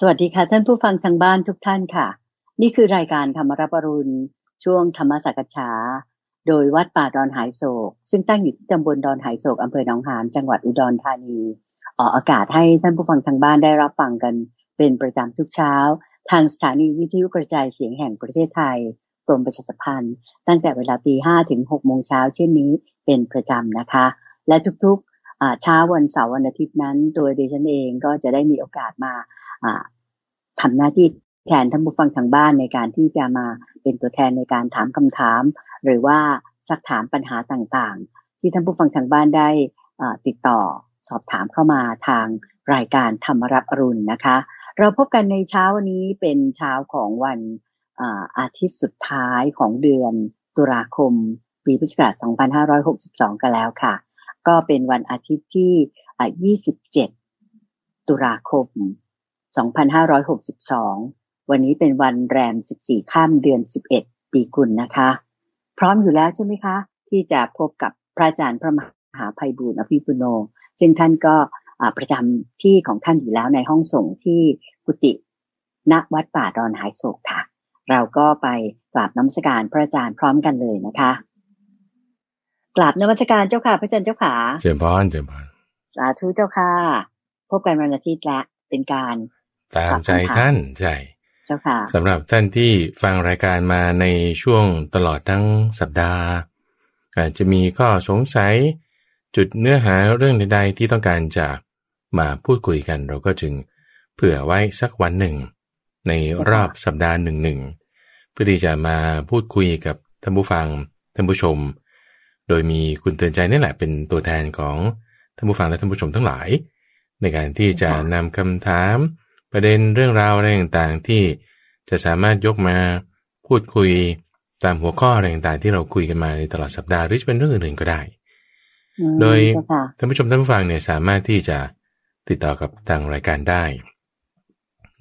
สวัสดีค่ะ ท่านผู้ฟังทางบ้านทุกท่านค่ะ นี่คือรายการธรรมรับอรุณ ช่วงธรรมสักษาโดยวัดป่าดอนหายโศก ซึ่งตั้งอยู่ที่ตำบลดอนหายโศกอำเภอหนองหานจังหวัดอุดรธานีออกอากาศให้ท่านผู้ฟังทางบ้านได้รับฟังกัน เป็นประจำทุกเช้า ทางสถานีวิทยุกระจายเสียงแห่งประเทศไทยกรมประชาสัมพันธ์ ตั้งแต่เวลาตีห้าถึงหกโมงเช้าเช่นนี้เป็นประจำนะคะ และทุกๆเช้าวันเสาร์วันอาทิตย์นั้น ตัวดิฉันเองก็จะได้มีโอกาสมา ทำหน้าที่แทนท่านผู้ฟังทางบ้านในการที่จะมาเป็นตัวแทนในการถามคำถาม หรือว่าสักถามปัญหาต่างๆ ที่ท่านผู้ฟังทางบ้านได้ติดต่อสอบถามเข้ามาทางรายการธรรมรับอรุณนะคะ เราพบกันในเช้าวันนี้เป็นเช้าของวันอาทิตย์สุดท้ายของเดือนตุลาคม ปีพุทธศักราช 2562 กันแล้วค่ะ ก็เป็นวันอาทิตย์ที่ 27 ตุลาคม 2562 วันนี้เป็นวันแรม 14 ข้ามเดือน 11 ปีกุลนะคะ พร้อมอยู่แล้วใช่ไหมคะ ที่จะพบกับพระอาจารย์พระมหาภัยบูร์อภิปุโน ซึ่งท่านก็ประจำที่ของท่านอยู่แล้วในห้องส่งที่กุฏิณวัดป่าดอนหายโศกค่ะ เราก็ไปกราบน้ำสการพระอาจารย์พร้อมกันเลยนะคะกราบนมัสการเจ้าค่ะ พระอาจารย์เจ้าขาเจริญพรเจริญพรสาธุเจ้าค่ะ พบกันวันอาทิตย์และเป็นการ ตามใจท่านใช่เจ้าค่ะสำหรับท่านที่ฟังรายการมาในช่วงตลอดทั้งสัปดาห์ อาจจะมีข้อสงสัย จุดเนื้อหาเรื่องใดๆที่ต้องการจะมาพูดคุยกัน เราก็จึงเผื่อไว้สักวันหนึ่ง ในรอบสัปดาห์หนึ่งหนึ่งเพื่อที่จะมาพูดคุยกับท่านผู้ฟังท่านผู้ชม โดยมีคุณเตือนใจนี่แหละเป็นตัวแทนของท่านผู้ฟังและท่านผู้ชมทั้งหลาย ในการที่จะนำคำถาม ประเด็นเรื่องราวอะไรต่างๆที่จะสามารถยกมาพูดคุยตามหัวข้ออะไรต่างๆที่เราคุยกันมาในตลอดสัปดาห์หรือจะเป็นเรื่องอื่นๆก็ได้ โดยท่านผู้ชมท่านผู้ฟังเนี่ยสามารถที่จะติดต่อกับทางรายการได้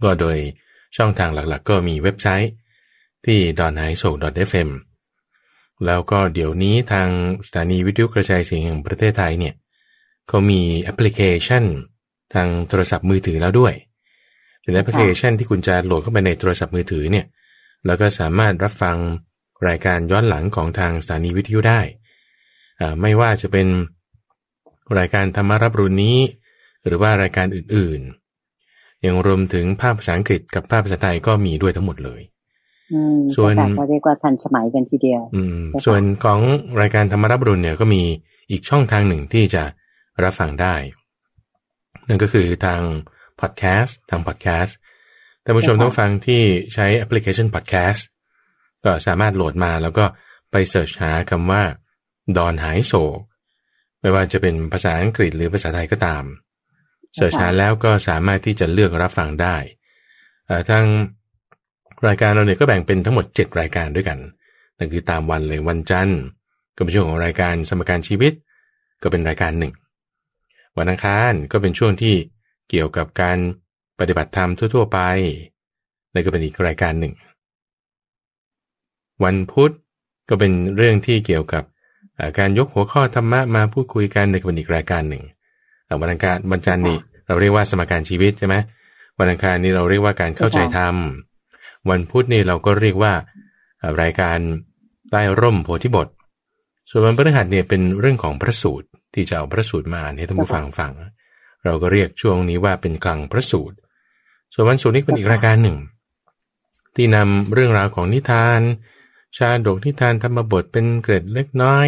ก็โดยช่องทางหลักๆ ก็มีเว็บไซต์ที่ d o n i s o f m แล้วก็เดี๋ยวนี้ทางสถานีวิทยุกระจายเสียงแห่งประเทศไทยเนี่ยเขามีแอปพลิเคชัน ทางโทรศัพท์มือถือแล้วด้วย เป็นแอปพลิเคชันที่คุณจะโหลดเข้าไปในโทรศัพท์มือถือเนี่ยแล้วก็สามารถรับฟังรายการย้อนหลังของทางสถานีวิทยุได้ไม่ว่าจะเป็นรายการธรรมารับรุนนี้ หรือว่ารายการอื่นๆ ยังรวมถึงภาพภาษาอังกฤษกับภาพภาษาไทยก็มีด้วยทั้งหมดเลยส่วนเรียกว่าทันสมัยกันทีเดียวส่วนของรายการธรรมรับรุนเนี่ยก็มีอีกช่องทางหนึ่งที่จะรับฟังได้ นั่นก็คือทาง พอดแคสต์ทางพอดแคสต์ท่านผู้ชมต้องฟังที่ใช้แอปพลิเคชันพอดแคสต์ก็สามารถโหลดมาแล้วก็ไปเสิร์ชหาคำว่าดอนหายโศกไม่ว่าจะเป็นภาษาอังกฤษหรือภาษาไทยก็ตามเสิร์ชหาแล้วก็สามารถที่จะเลือกรับฟังได้ทางรายการเราเนี่ยก็แบ่งเป็นทั้งหมด 7 รายการด้วยกันนั่นคือตามวันเลยวันจันทร์ก็เป็นช่วงของรายการสมการชีวิต ก็เป็นรายการหนึ่ง วันอังคารก็เป็นช่วงที่ เกี่ยวกับการปฏิบัติธรรมทั่ว ๆ ไปนั่นก็เป็นอีกรายการหนึ่ง วันพุธก็เป็นเรื่องที่เกี่ยวกับการยกหัวข้อธรรมะมาพูดคุยกันในกเป็นอีกรายการหนึ่งวันอังคารวันจันทร์นี่เราเรียกว่าสมการชีวิตใช่ไหมวันอังคารนี้เราเรียกว่าการเข้าใจธรรม วันพุธนี่เราก็เรียกว่ารายการใต้ร่มโพธิบท ส่วนวันพฤหัสเนี่ยเป็นเรื่องของพระสูตรที่จะเอาพระสูตรมาอ่านให้ท่านผู้ฟังฟัง เราก็เรียกช่วงนี้ว่าเป็นกลางพระสูตร ส่วนวันศุกร์นี้เป็นอีกรายการหนึ่ง ที่นำเรื่องราวของนิทาน ชาดกนิทานธรรมบทเป็นเกร็ดเล็กน้อย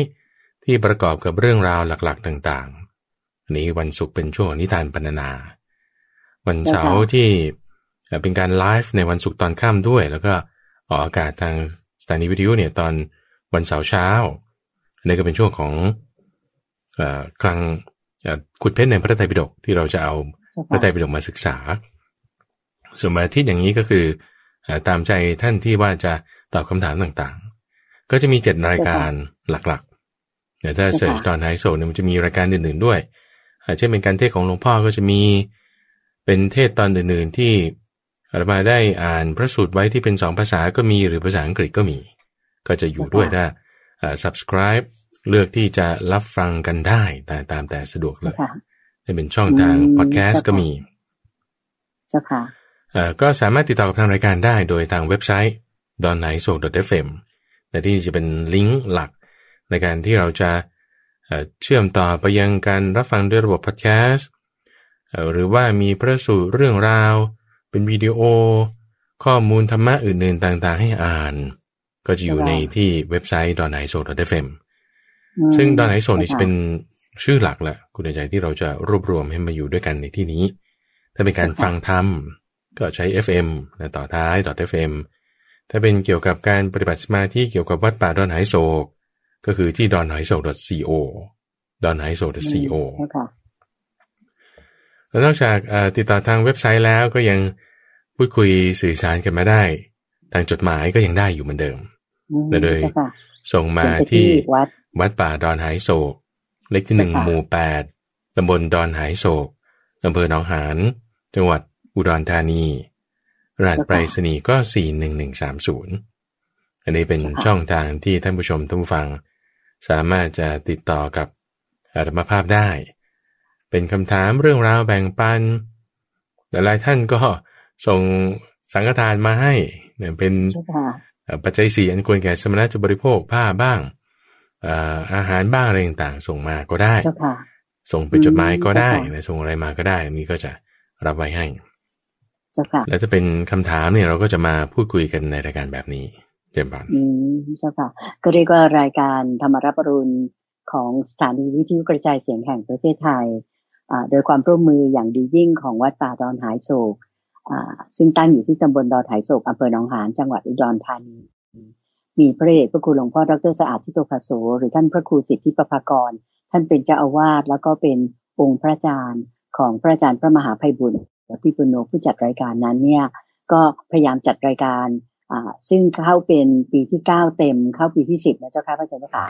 ที่ประกอบกับเรื่องราวหลักๆต่างๆ อันนี้วันศุกร์เป็นช่วงนิทานปรรนา วันเสาร์ที่เป็นการไลฟ์ในวันศุกร์ตอนค่ำด้วย แล้วก็ออกอากาศทางสถานีวิทยุเนี่ยตอนวันเสาร์เช้าอันนี้ก็เป็นช่วงของกลาง ขุดเพชรในพระไตรปิฎกที่เราจะเอาพระไตรปิฎกมาศึกษา ส่วนมาที่อย่างนี้ก็คือตามใจท่านที่ว่าจะตอบคำถามต่างๆ ก็จะมีเจ็ดรายการหลักๆแต่ถ้าเสิร์ชตอนไฮโซเนี่ยมันจะมีรายการอื่นๆด้วยเช่นเป็นการเทศของหลวงพ่อก็จะมีเป็นเทศตอนอื่นๆที่อาตมาได้อ่านพระสูตรไว้ที่เป็นสองภาษาก็มีหรือภาษาอังกฤษก็มี ก็จะอยู่ด้วยถ้า subscribe เลือกที่จะรับฟังกันได้แต่ตามแต่สะดวกเลยจะเป็นช่องทางพอดแคสต์ก็มีเจ้าค่ะอ่อก็สามารถติดต่อกับทางรายการได้โดยทางเว็บไซต์ d o n n a i s o f m แต่ที่จะเป็นลิงก์หลักในการที่เราจะเชื่อมต่อไปยังการรับฟังด้วยระบบพอดแคสต์หรือว่ามีพระสูตรเรื่องราว เป็นวิดีโอ ข้อมูลธรรมะอื่นๆต่างๆ ให้อ่าน ก็จะอยู่ในที่เว็บไซต์ d o n n a i s o f m ซึ่ง d o n n a i s o นี่จะเป็นชื่อหลักแหละคุณใจที่เราจะรวบรวมให้มาอยู่ด้วยกันในที่นี้ ถ้าเป็นการฟังธรรมก็ใช้ FM นะต่อท้าย .fm ถ้าเป็นเกี่ยวกับการปฏิบัติสมาธิเกี่ยวกับวัดป่าดอนไหโศก ก็คือที่ดอนไหโศก .co ดอนไหโศก .co แล้วนอกจากติดต่อทางเว็บไซต์แล้วก็ยังพูดคุยสื่อสารกันมาได้ ทางจดหมายก็ยังได้อยู่เหมือนเดิมโดยส่งมาที่ วัดป่าดอนไหโศก เลขที่หนึ่งหมู่แปดตำบลดอนไหโศกอำเภอหนองหาน จังหวัดอุดรธานี รหัสไปรษณีย์ก็สี่หนึ่งหนึ่งสามศูนย์อันนี้เป็นช่องทางที่ท่านผู้ชมท่านผู้ฟัง สามารถจะติดต่อกับอาตมาภาพได้ เป็นคำถามเรื่องราวแบ่งปันหลายท่านก็ส่งสังฆทานมาให้เนี่ยเป็นปัจจัยสี่อันควรแก่สมณะจะบริโภคผ้าบ้าง อาหารบ้างอะไรต่างๆ ส่งมาก็ได้ ส่งเป็นจดหมายก็ได้ส่งอะไรมาก็ได้ นี่ก็จะรับไว้ให้จ้าค่ะแล้วจะเป็นคำถามเนี่ยเราก็จะมาพูดคุยกันในรายการแบบนี้เจมบันอืมเจ้าค่ะก็เรียกว่ารายการธรรมรับรุณของสถานีวิทยุกระจายเสียงแห่งประเทศไทยอ่าโดยความร่วมมืออย่างดียิ่งของวัดป่าดอนหายโศกอ่าซึ่งตั้งอยู่ที่ตำบลดอนหายโศกอำเภอหนองหานจังหวัดอุดรธานี มีพระเดชพระคุณหลวงพ่อดรสะอาดทิโตภาโสหรือท่านพระครูสิทธิประภากร ท่านเป็นเจ้าอาวาสแล้วก็เป็นองค์พระอาจารย์ของพระอาจารย์พระมหาภัยบุญพี่ปุณโญผู้จัดรายการนั้นเนี่ยก็พยายามจัดรายการอ่าซึ่งเข้าเป็นปีที่เก้าเต็ม เข้าปีที่สิบนะเจ้าค่ะพระอาจารย์ค่ะ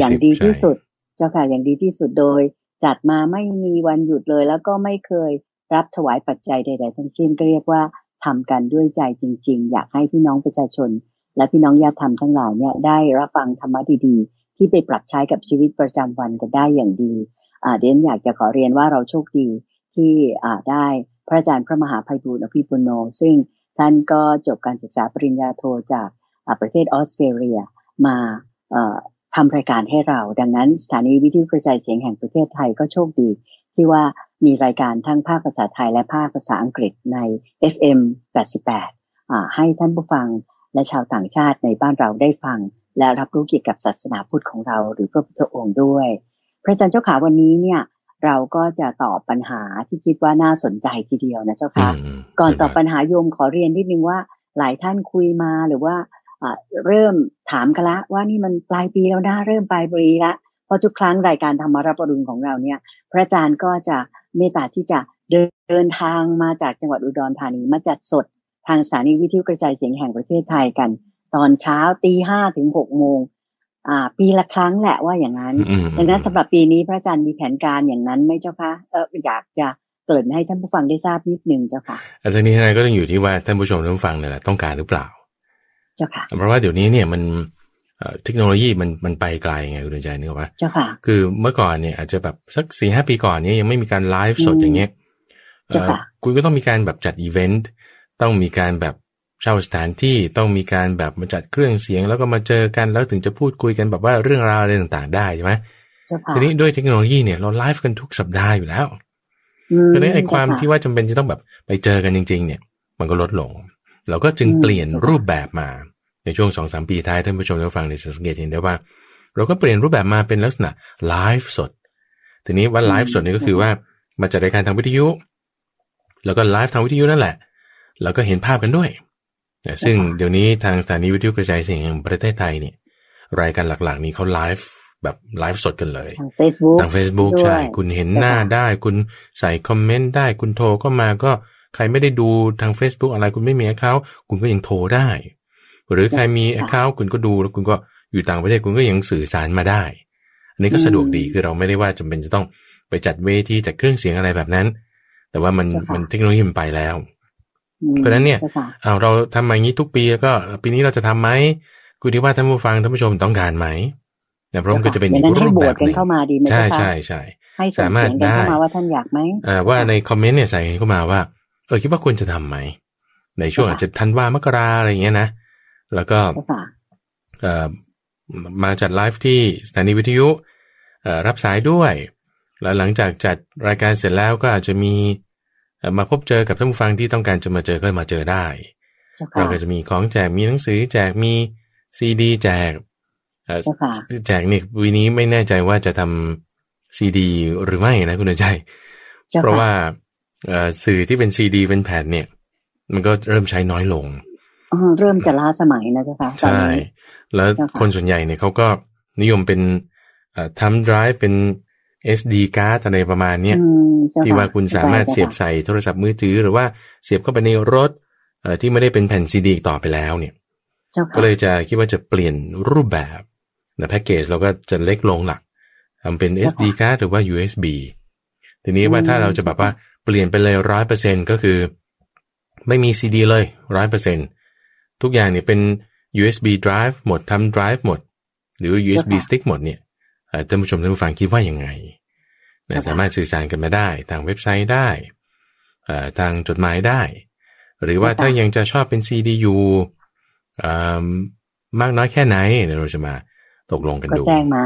อย่างดีที่สุดเจ้าค่ะอย่างดีที่สุดโดย จัดมาไม่มีวันหยุดเลย แล้วก็ไม่เคยรับถวายปัจจัยใด ๆ ทั้งสิ้นก็เรียกว่าทำกันด้วยใจจริง ๆ อยากให้พี่น้องประชาชน และพี่น้องญาติธรรมทั้งหลายเนี่ยได้รับฟังธรรมะดีๆ ที่ไปปรับใช้กับชีวิตประจำวันกันได้อย่างดีอ่าเดนอยากจะขอเรียนว่าเราโชคดีที่อ่าได้พระอาจารย์พระมหาภัยบูร์อภิปุโน ซึ่งท่านก็จบการศึกษาปริญญาโทจากประเทศออสเตรเลียมาทำรายการให้เรา ดังนั้นสถานีวิทยุกระจายเสียงแห่งประเทศไทยก็โชคดี ที่ว่ามีรายการทั้งภาคภาษาไทยและภาคภาษาอังกฤษใน FM 88ให้ท่านผู้ฟัง และชาวต่างชาติในบ้านเราได้ฟัง และรับรู้เกี่ยวกับศาสนาพุทธของเรา หรือพระพุทธองค์ด้วย พระอาจารย์เจ้าขาวันนี้เนี่ย เราก็จะตอบปัญหาที่คิดว่าน่าสนใจทีเดียวนะเจ้าค่ะก่อนตอบปัญหาโยมขอเรียนนิดนึงว่าหลายท่านคุยมาหรือว่าเริ่มถามกันละว่านี่มันปลายปีแล้วนะเริ่มปลายปีละเพราะทุกครั้งรายการธรรมรับปรุณของเราเนี่ย พระอาจารย์ก็จะเมตตาที่จะเดินทางมาจากจังหวัดอุดรธานีมาจัดสด ทางสถานีวิทยุกระจายเสียงแห่งประเทศไทยกัน ตอนเช้าตีห้าถึงหกโมงอ่า ปีละครั้งแหละว่าอย่างนั้นดังนั้นสำหรับปีนี้พระอาจารย์มีแผนการอย่างนั้นไหมเจ้าคะเอออยากจะเกิดให้ท่านผู้ฟังได้ทราบนิดนึงเจ้าค่ะอาจารย์นี้ทนายก็ต้องอยู่ที่ว่าท่านผู้ชมท่านผู้ฟังเนี่ยต้องการหรือเปล่า เจ้าค่ะเพราะว่าเดี๋ยวนี้เนี่ยมันเทคโนโลยีมันมันไปไกลไงคุณใจนึกว่าเจ้าค่ะ คือเมื่อก่อนเนี่ยอาจจะแบบสักสี่ห้าปีก่อนเนี่ยยังไม่มีการไลฟ์สดอย่างเงี้ยคุณก็ต้องมีการแบบจัดอีเวนต์ ต้องมีการแบบเช่าสถานที่ต้องมีการแบบมาจัดเครื่องเสียง แล้วก็มาเจอกันแล้วถึงจะพูดคุยกันแบบว่าเรื่องราวอะไรต่างๆ ได้ใช่ไหมทีนี้ด้วยเทคโนโลยีเนี่ยเราไลฟ์กันทุกสัปดาห์อยู่แล้วเพราะนั้นไอ้ความที่ว่าจำเป็นจะต้องแบบไปเจอกันจริง ๆ เนี่ย มันก็ลดลง เราก็จึงเปลี่ยนรูปแบบมาในช่วงสองสามปีท้ายท่านผู้ชมท่านฟังในสังเกตเห็นได้ว่า เราก็เปลี่ยนรูปแบบมาเป็นลักษณะไลฟ์สด ทีนี้ว่าไลฟ์สดนี่ก็คือว่ามาจัดรายการทางวิทยุ แล้วก็ไลฟ์ทางวิทยุนั่นแหละ แล้วก็เห็นภาพกันด้วย ซึ่งเดี๋ยวนี้ทางสถานีวิทยุกระจายเสียงแห่งประเทศไทยเนี่ย รายการหลักๆ นี้เขาไลฟ์แบบไลฟ์สดกันเลย ทาง Facebook ทาง Facebook ใช่ คุณเห็นหน้าได้ คุณใส่คอมเมนต์ได้ คุณโทรก็มาก็ใครไม่ได้ดูทาง Facebook อะไร คุณไม่มีเขาคุณก็ยังโทรได้ หรือใครมีเขาคุณก็ดูแล้วคุณก็อยู่ต่างประเทศคุณก็ยังสื่อสารมาได้ อันนี้ก็สะดวกดีคือเราไม่ได้ว่าจำเป็นจะต้องไปจัดเวทีจัดเครื่องเสียงอะไรแบบนั้น แต่ว่ามันมันเทคโนโลยีมันไปแล้ว เพราะนั้นเนี่ยเอาเราทำมาอย่างนี้ทุกปีแล้วก็ปีนี้เราจะทํำไหมคุณที่ว่าท่านผู้ฟังท่านผู้ชมต้องการไหมแต่พระองค์ก็จะเป็นอีกรูปแบบหนึ่งใช่ใช่ใช่สามารถได้เข้ามาว่าท่านอยากไหมอ่าว่าในคอมเมนต์เนี่ยใส่เข้ามาว่า เออคิดว่าควรจะทํำไหมในช่วงอาจจะธันวามกราอะไรอย่างเงี้ยนะแล้วก็เจ้าค่ะเอ่อมาจัดไลฟ์ที่สถานีวิทยุเอ่อรับสายด้วย แล้วหลังจากจัดรายการเสร็จแล้วก็อาจจะมีเอ่อ มาพบเจอกับท่านผู้ฟังที่ต้องการจะมาเจอก็มาเจอได้เจ้าเราค่ะก็จะมีของแจกมีหนังสือแจกมีซีดี แจกเอ่อเจ้าค่ะแจกนี่วีนี้ไม่แน่ใจว่าจะทำซีดี หรือไม่นะคุณเดชใจเจ้าเพราะค่ะว่าเอ่อสื่อที่เป็นซีดี เป็นแผ่นเนี่ย มันก็เริ่มใช้น้อยลงอ๋อเริ่มจะล้าสมัยนะเจ้าค่ะตอนใช่นี้แล้วเจ้าค่ะคนส่วนใหญ่เนี่ยเขาก็นิยมเป็นเอ่อทำ drive เป็น SD card อะไรประมาณเนี้ยอืมเจ้ค่ะที่ว่าคุณสามารถข้ใจเสียบจ้าค่ะใส่โทรศัพท์มือถือ หรือว่าเสียบเข้าไปในรถเอ่อที่ไม่ได้เป็นแผ่นซีดีต่อไปแล้วเนี่ยเจ้าค่ะก็เลยจะคิดว่าจะเปลี่ยนรูปแบบนะแพ็กเกจเราก็จะเล็กลงหลักทำเป็น SD card หรือว่า USB ทีนี้ว่าถ้าเราจะแบบว่าเปลี่ยนไปเลยร้อยเปอร์เซ็นก็คือ ไม่มี CD เลยร้อยเปอร์เซ็นทุกอย่างเนี่ยเป็น USB drive หมดทำ drive หมด หรือ USB stick หมดเนี่ยเอ่อ ท่านผู้ชมท่านผู้ฟังคิดว่ายังไงนะสามารถสื่อสารกันมาได้ ทางเว็บไซต์ได้เอ่อทางจดหมายได้ หรือว่าถ้ายังจะชอบเป็น CD อยู่เอ่อมากน้อยแค่ไหนเดี๋ยวเราจะมาตกลงกันก็ดูแจ้งมา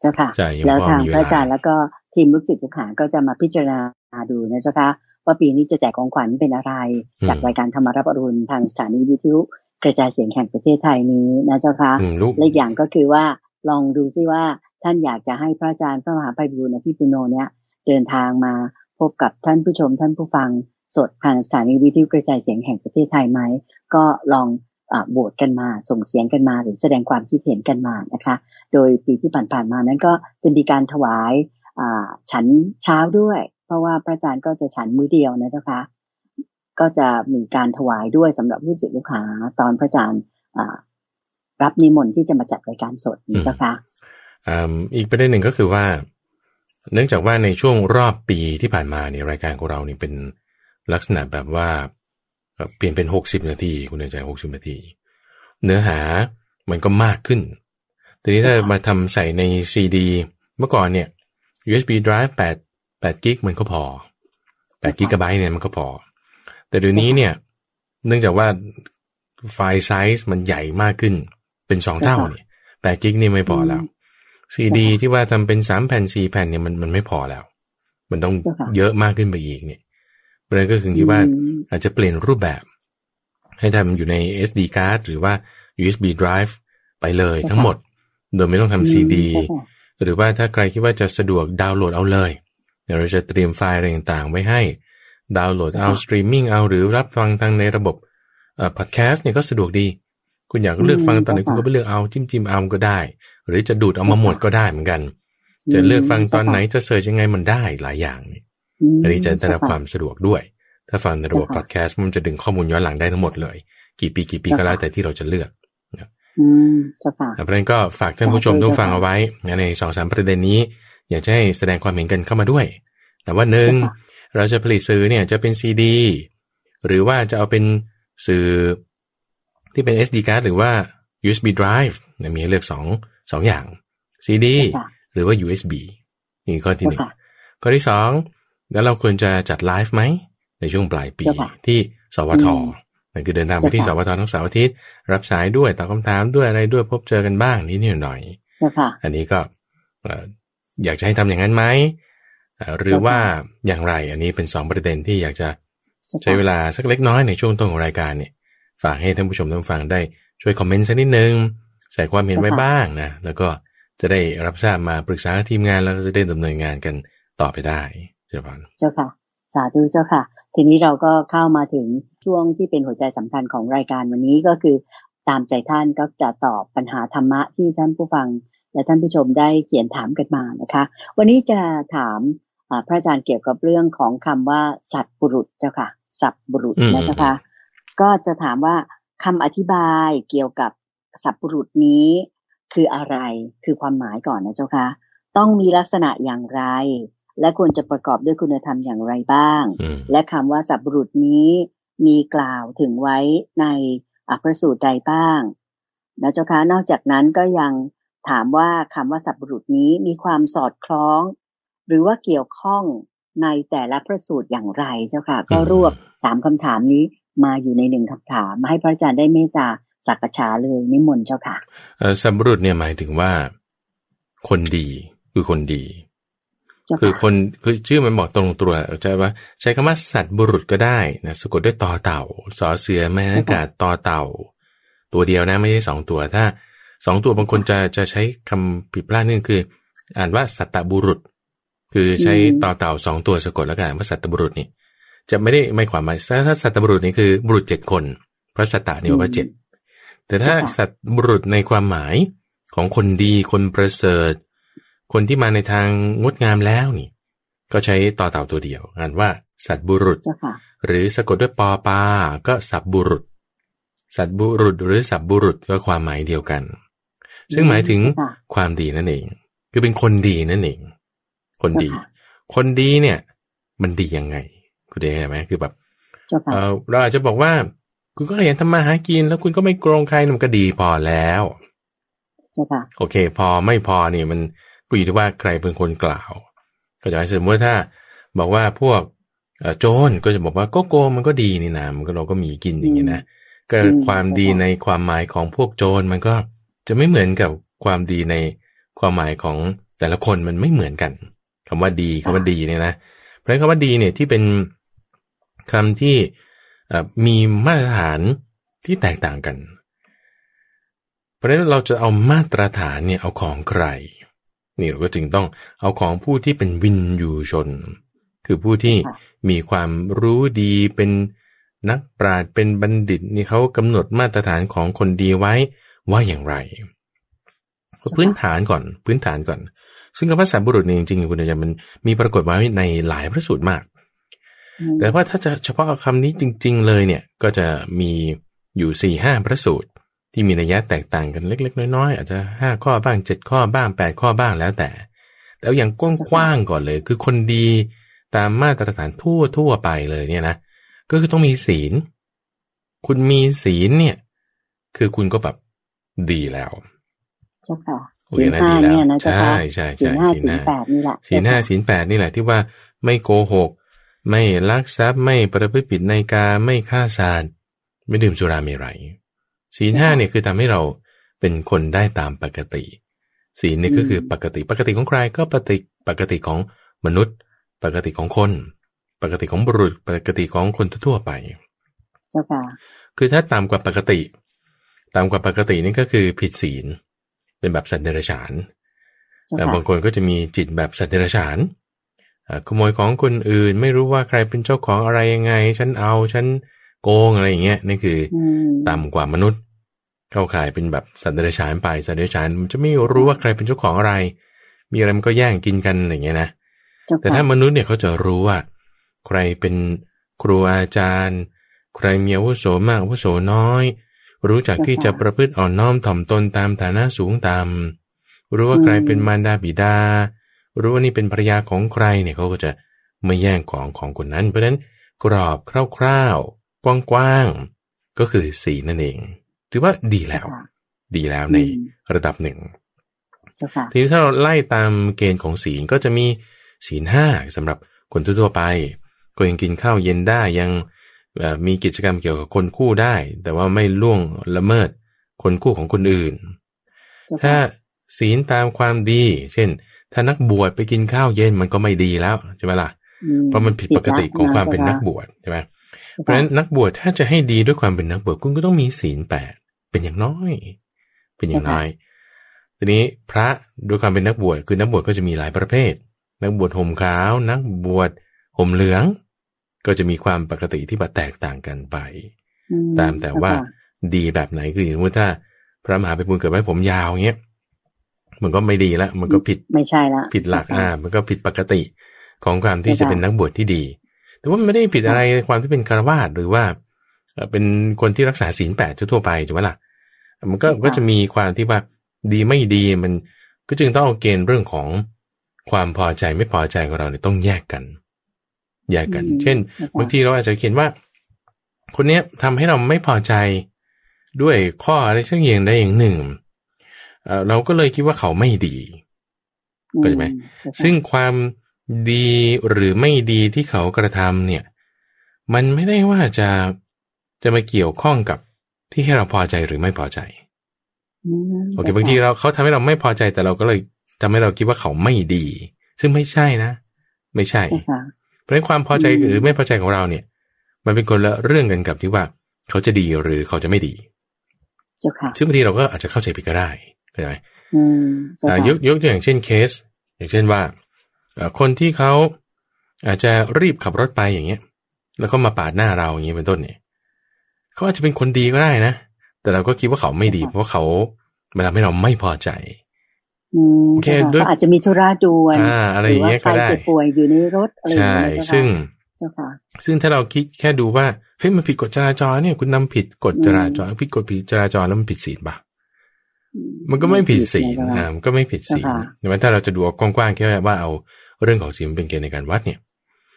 เจ้าค่ะใช่ยังแล้วพอทางมีเวพระลาอาจารย์แล้วก็ทีมลูกศิษย์ลูกหาก็จะมาพิจารณาดูนะเจ้าค่ะว่าปีนี้จะแจกของขวัญเป็นอะไร จากรายการธรรมรับอรุณทางสถานีวิทยุกระจายเสียงแห่งประเทศไทยนี้นะเจ้าค่ะอืมลูกและอีกอย่างก็คือว่าลองดูซิว่า ท่านอยากจะให้พระอาจารย์พระมหาไพบูลอภิปุโนเนี่ยเดินทางมาพบกับท่านผู้ชมท่านผู้ฟังสดทางสถานีวิทยุกระจายเสียงแห่งประเทศไทยไหมก็ลองโหวตกันมาส่งเสียงกันมา หรือแสดงความคิดเห็นกันมานะคะ โดยปีที่ผ่านๆมานั้นก็จะมีการถวายฉันเช้าด้วย เพราะว่าพระอาจารย์ก็จะฉันมื้อเดียวนะเจ้าคะก็จะมีการถวายด้วยสำหรับผู้ศิษย์ลูกหาตอนพระอาจารย์รับนิมนต์ที่จะมาจัดรายการสดนะเจ้าคะ อีกประเด็นหนึ่งก็คือว่า เนื่องจากว่าในช่วงรอบปีที่ผ่านมาเนี่ยรายการของเรานี่เป็นลักษณะแบบว่าเปลี่ยนเป็นหกสิบนาทีคุณเดชใจหกสิบนาที เนื้อหามันก็มากขึ้น ทีนี้ถ้ามาทำใส่ในซีดีเมื่อก่อนเนี่ย USB drive 8 8กิกมันก็พอ8กิกะไบต์เนี่ยมันก็พอ แต่เดี๋ยวนี้เนี่ย เนื่องจากว่าไฟล์ไซส์มันใหญ่มากขึ้น เป็นสองเท่าเนี่ย8กิกนี่ไม่พอแล้ว ซีดีที่ว่าทำเป็นสามแผ่นสี่แผ่นเนี่ยมันมันไม่พอแล้ว มันต้องเจ้าค่ะเยอะมากขึ้นไปอีกเนี่ยประเด็นก็คือคิดว่าอืมอาจจะเปลี่ยนรูปแบบ ให้ทำอยู่ใน SD card หรือว่า USB drive ไปเลยเจ้าค่ะทั้งหมด โดยไม่ต้องทำซีดีเจ้าค่ะหรือว่าถ้าใครคิดว่าจะสะดวกดาวน์โหลดเอาเลยเดี๋ยวเราจะเตรียมไฟล์อะไรต่างๆ ไว้ให้ ดาวน์โหลดเอาสตรีมมิ่งเอาหรือรับฟังทางในระบบเอ่อพอดแคสต์เนี่ยก็สะดวกดี คุณอยากเลือกฟังตอนไหนคุณก็ไปเลือกเอาจิ้มจิ้มเอาก็ได้ หรือจะดูดเอามาหมดก็ได้เหมือนกัน จะเลือกฟังตอนไหนจะ search ยังไงมันได้หลายอย่างนี่มอันนี้จะได้รับความสะดวกด้วย ถ้าฟังในระบบเจ้าค่ะพอดแคสต์มันจะดึงข้อมูลย้อนหลังได้ทั้งหมดเลย กี่ปีกี่ปีก็แล้วแต่ที่เราจะเลือกอืมเจ้าค่ะเพราะฉะนั้นก็ฝากท่านผู้ชมขอบคุณทุกฟังเจ้าค่ะเอาไว้ในสองสามประเด็นนี้ อยากจะให้แสดงความเห็นกันเข้ามาด้วย แต่ว่าหนึ่งเจ้าค่ะเราจะผลิตสื่อเนี่ยจะเป็นซีดีหรือว่าจะเอาเป็นสื่อที่เป็น SD card หรือว่า USB drive เนี่ยมีให้เลือกสอง สองอย่าง CD เจ้าค่ะหรือว่า USB นี่ข้อที่หนึ่งเจ้าค่ะข้อที่สองแล้วเราควรจะจัดไลฟ์ไหม ในช่วงปลายปีเจ้าค่ะที่สวทอืมนั่นคือเดินทางไปที่สเจ้าค่ะวททั้งเสาร์อาทิตย์ รับสายด้วยตอบคำถามด้วยอะไรด้วยพบเจอกันบ้างนิดหน่อยเจ้าค่ะอันนี้ก็เอ่ออยากจะให้ทำอย่างนั้นไหมเอ่อหรือว่าอย่างไรอันนี้เป็นสองประเด็นที่อยากจะเจ้าค่ะใช้เวลาสักเล็กน้อยในช่วงต้นของรายการเนี่ยฝากให้ท่านผู้ชมท่านผู้ฟังได้ช่วยคอมเมนต์สักนิดนึง ใส่ความเห็นไว้บ้างนะแล้วก็จะได้รับทราบมาปรึกษากับทีมงานแล้วก็จะได้ดำเนินงานกันต่อไปได้เจ้าพานเจ้าค่ะ สาธุเจ้าค่ะ ทีนี้เราก็เข้ามาถึงช่วงที่เป็นหัวใจสำคัญของรายการวันนี้ก็คือตามใจท่านก็จะตอบปัญหาธรรมะที่ท่านผู้ฟัง และท่านผู้ชมได้เขียนถามกันมานะคะ วันนี้จะถามอ่าพระอาจารย์เกี่ยวกับเรื่องของคำว่าสัตว์บุรุษเจ้าค่ะ สัตว์บุรุษอืมนะเจ้าค่ะก็จะถามว่าคำอธิบายเกี่ยวกับ สัตว์บุรุษนี้คืออะไรคือความหมายก่อนนะเจ้าค่ะต้องมีลักษณะอย่างไร และควรจะประกอบด้วยคุณธรรมอย่างไรบ้างอืมและคำว่าสัพบุรุษนี้มีกล่าวถึงไว้ในอัพระสูตรใดบ้างนะเจ้าคะนอกจากนั้นก็ยังถามว่าคำว่าสัพบุรุษนี้มีความสอดคล้อง หรือว่าเกี่ยวข้องในแต่ละพระสูตรอย่างไรเจ้าค่ะ ก็รวบสามคำถามนี้มาอยู่ในหนึ่งคำถามมาให้พระอาจารย์ได้เมตตา สักษาเลยนิมนต์เจ้าค่ะเออสัมบุรุษเนี่ยหมายถึงว่า คนดีคือคนดีเจ้าคือค่ะคนคือชื่อมันบอกตรงตัวใช่ว่าใช้คำว่าสัตว์บุรุษก็ได้นะสะกดด้วยตอเต่าสอเสือแม่นากาศตอเต่า ตัวเดียวนะไม่ใช่สองตัว ถ้าสองตัวบางคนจะจะใช้คำผิดพลาดนึงคือ อ่านว่าสัตตบุรุษ คือใช้ต่อเต่าสองตัวสะกดแล้วกันว่าสัตตบุรุษนี่จะไม่ได้ไม่ความหมายถ้าถ้าสัตตบุรุษนี่คือบุรุษเจ็ดคนเพราะสัตตะนี่ว่าเจ็ด แต่ถ้าสัตตบุรุษในความหมายของคนดีคนประเสริฐ คนที่มาในทางงดงามแล้วนี่ ก็ใช้ต่อเต่าตัวเดียวอ่านว่า สัตบุรุษเจ้าค่ะหรือสะกดด้วยปอปา ก็สับบุรุษ สัตบุรุษหรือสับบุรุษก็ความหมายเดียวกัน ซึ่งหมายถึงค่ะความดีนั่นเอง คือเป็นคนดีนั่นเอง คนดีเจ้าค่ะคนดีเนี่ย มันดียังไงคุณเดชไหมคือแบบเจ้าค่ะเออเราอาจจะบอกว่า คุณก็ขยันทำมาหากิน แล้วคุณก็ไม่โกงใครมันก็ดีพอแล้วเจ้าค่ะโอเค พอไม่พอเนี่ยมันก็อยู่ที่ว่าใครเป็นคนกล่าว ก็จะหมายสมมติว่าถ้า บอกว่าพวกเอ่อโจรก็จะบอกว่าก็โกงมันก็ดีนี่นะมันก็เราก็มีกินอย่างนี้นะก็ความดีในความหมายของพวกโจรมันก็จะไม่เหมือนกับความดีในความหมายของแต่ละคนมันไม่เหมือนกันคำว่าดีคำว่าดีเนี่ยนะเพราะฉะนั้นคำว่าดีเนี่ยที่เป็นคำที่เอ่อ มีมาตรฐานที่แตกต่างกัน เพราะฉะนั้นเราจะเอามาตรฐานเนี่ยเอาของใคร นี่เราก็จึงต้องเอาของผู้ที่เป็นวินยูชน คือผู้ที่มีความรู้ดีเป็นนักปราชญ์เป็นบัณฑิตนี่เขากำหนดมาตรฐานของคนดีไว้ว่าอย่างไร พื้นฐานก่อนพื้นฐานก่อน ซึ่งคำว่าสัตบุรุษเนี่ยจริงๆคุณอาจารย์มันมีปรากฏไว้ในหลายพระสูตรมาก แต่ว่าถ้าจะเฉพาะเอาคำนี้จริง ๆ เลยเนี่ย ก็จะมีอยู่สี่ห้าพระสูตร ที่มีนัยยะแตกต่างกันเล็ก ๆ น้อยๆอาจจะห้าข้อบ้างเจ็ดข้อบ้างแปดข้อบ้างแล้วแต่ แล้วอย่างกว้างๆก่อนเลย คือคนดีตามมาตรฐานทั่วทั่วๆไปเลยเนี่ยนะก็คือต้องมีศีล คุณมีศีลเนี่ย คือคุณก็แบบดีแล้วเจ้าค่ะโอศีเคลนะห้าดีแล้วเนี่ยนะเจ้าใช่ค่ะใช่ศีใช่ลห้าศีลศีลห้าแปดนี่แหละศีลห้าศีลแปดนี่แหละที่ว่าไม่โกหก ไม่ลักทรัพย์ไม่ประพฤติผิดในกาไม่ฆ่าสัตว์ไม่ดื่มสุราเมรัยศีลห้าเนี่ยคือทำให้เราเป็นคนได้ตามปกติ ศีลนี่ก็คือปกติปกติของใครก็ปกติปกติของมนุษย์ ปกติของคน ปกติของบุรุษ ปกติของคนทั่วๆไปเจ้าค่ะคือถ้าต่ำกว่าปกติต่ำกว่าปกตินี่ก็คือผิดศีล เป็นแบบสัตว์เดรัจฉานเจ้าแต่ค่ะบางคนก็จะมีจิตแบบสัตว์เดรัจฉานอ่า ขโมยของคนอื่น ไม่รู้ว่าใครเป็นเจ้าของอะไรยังไง ฉันเอาฉันโกงอะไรอย่างเงี้ยนี่คือออืมต่ำกว่ามนุษย์ เข้าข่ายเป็นแบบสัตว์เดรัจฉานไปสัตว์เดรัจฉานมันจะไม่รู้ว่าใครเป็นเจ้าของอะไร มีอะไรมันก็แย่งกินกันอย่างเงี้ยนะเจ้าแต่ค่ะถ้ามนุษย์เนี่ยเขาจะรู้ว่า ใครเป็นครูอาจารย์ ใครมีอาวุโสมากอาวุโสน้อย รู้จักที่จะประพฤติอ่อนน้อมถ่อมตนตามฐานะสูงต่ำรู้ว่าใครเป็นมารดาบิดา รู้ว่านี่เป็นภรรยาของใครเนี่ยเขาก็จะไม่แย่งของของคนนั้น เพราะฉะนั้นกรอบคร่าวๆ กว้างๆ ก็คือสีนั่นเอง ถือว่าดีแล้วเจ้าค่ะดีแล้วในอืมระดับหนึ่งเจ้าค่ะทีนี้ถ้าเราไล่ตามเกณฑ์ของศีลก็จะมีศีลห้าสำหรับคนทั่วๆไป ก็ยังกินข้าวเย็นได้ยังเอ่อมีกิจกรรมเกี่ยวกับคนคู่ได้ แต่ว่าไม่ล่วงละเมิดคนคู่ของคนอื่นเจ้าถ้าค่ะศีลตามความดี เช่น ถ้านักบวชไปกินข้าวเย็นมันก็ไม่ดีแล้วใช่ไหมล่ะอืเพราะมันผิดปกติของความเป็นนักบวชใช่ไหมเพราะฉะนั้นนักบวชถ้าจะให้ดีด้วยความเป็นนักบวชคุณก็ต้องมีศีลแปดเป็นอย่างน้อย เป็นอย่างน้อย ทีนี้พระด้วยความเป็นนักบวชคือนักบวชก็จะมีหลายประเภท นักบวชห่มขาว นักบวชห่มเหลือง ก็จะมีความปกติที่แบบแตกต่างกันไปอืตามแต่ว่าเจ้ค่ะดีแบบไหนคืออย่างสมมติถ้าพระมหาไปบุญเกิดไว้ผมยาวเงี้ย มันก็ไม่ดีละ มันก็ผิดไม่ใช่ละผิดหลักเจ้าอ่าค่ะมันก็ผิดปกติของความที่ใช่จะค่ะเป็นนักบวชที่ดี แต่ว่ามันไม่ได้ผิดอะไรในความที่เป็นคารวาสหรือว่าเอ่อเป็นคนที่รักษาศีลแปดทั่วๆไปถูกไหมล่ะ มันก็ก็จะมีความที่ว่าดีไม่ดีมันก็จึงต้องเอาเกณฑ์เรื่องของความพอใจไม่พอใจของเราเนี่ยต้องแยกกัน แยกกันอืมเช่นเจ้าค่ะบางทีเราอาจจะเขียนว่า คนเนี้ยทำให้เราไม่พอใจด้วยข้ออะไรสักอย่างใดอย่างหนึ่ง เอ่อเราก็เลยคิดว่าเขาไม่ดีเข้าใจไหมอืเจ้าค่ะซึ่งความดีหรือไม่ดีที่เขากระทำเนี่ย มันไม่ได้ว่าจะจะมาเกี่ยวข้องกับที่ให้เราพอใจหรือไม่พอใจอืมโอเคบางทีเราเขาทำให้เราไม่พอใจแต่เราก็เลยทำให้เราคิดว่าเขาไม่ดี ซึ่งไม่ใช่นะ ไม่ใช่เจ้าค่ะเพราะฉะนั้นความพอใจอืมหรือไม่พอใจของเราเนี่ย มันเป็นคนละเรื่องกันกับที่ว่า เขาจะดีหรือเขาจะไม่ดี เจ้าค่ะซึ่งบางทีเราก็อาจจะเข้าใจผิดก็ได้ เข้าใจไหมอืมเจ้าอ่าค่ะยกยกตัวอย่างเช่นเคส อย่างเช่นว่าเอ่อคนที่เขาอาจจะรีบขับรถไปอย่างเงี้ย แล้วก็มาปาดหน้าเราอย่างเงี้ยเป็นต้นเนี่ยเขาอาจจะเป็นคนดีก็ได้นะ แต่เราก็คิดว่าเขาไม่ดีเพราะว่าเขามาทำให้เราไม่พอใจอืมโอเคเจ้าค่ะด้วยก็อาจจะมีธุระด่วนอ่าอะไรอย่างเงี้ยหรืว่าก็ได้ใครเจ็บป่วยอยู่ในรถอะไรอย่างใช่เงี้ยเจ้าค่ะซึ่งเจ้าค่ะซึ่งถ้าเราคิดแค่ดูว่าเฮ้ยมันผิดกฎจราจรเนี่ยคุณนำผิดกฎจราจรผิดกฎผิดจราจรแล้วมันผิดศีลปะ มันก็ไม่ผิดศีลเจ้าอ่าค่ะมันก็ไม่ผิดศีลค่ะแต่ว่าถ้าเราจะดูเอากว้างๆแค่ว่าเอาเรื่องของศีลเป็นเกณฑ์ในการวัดเนี่ย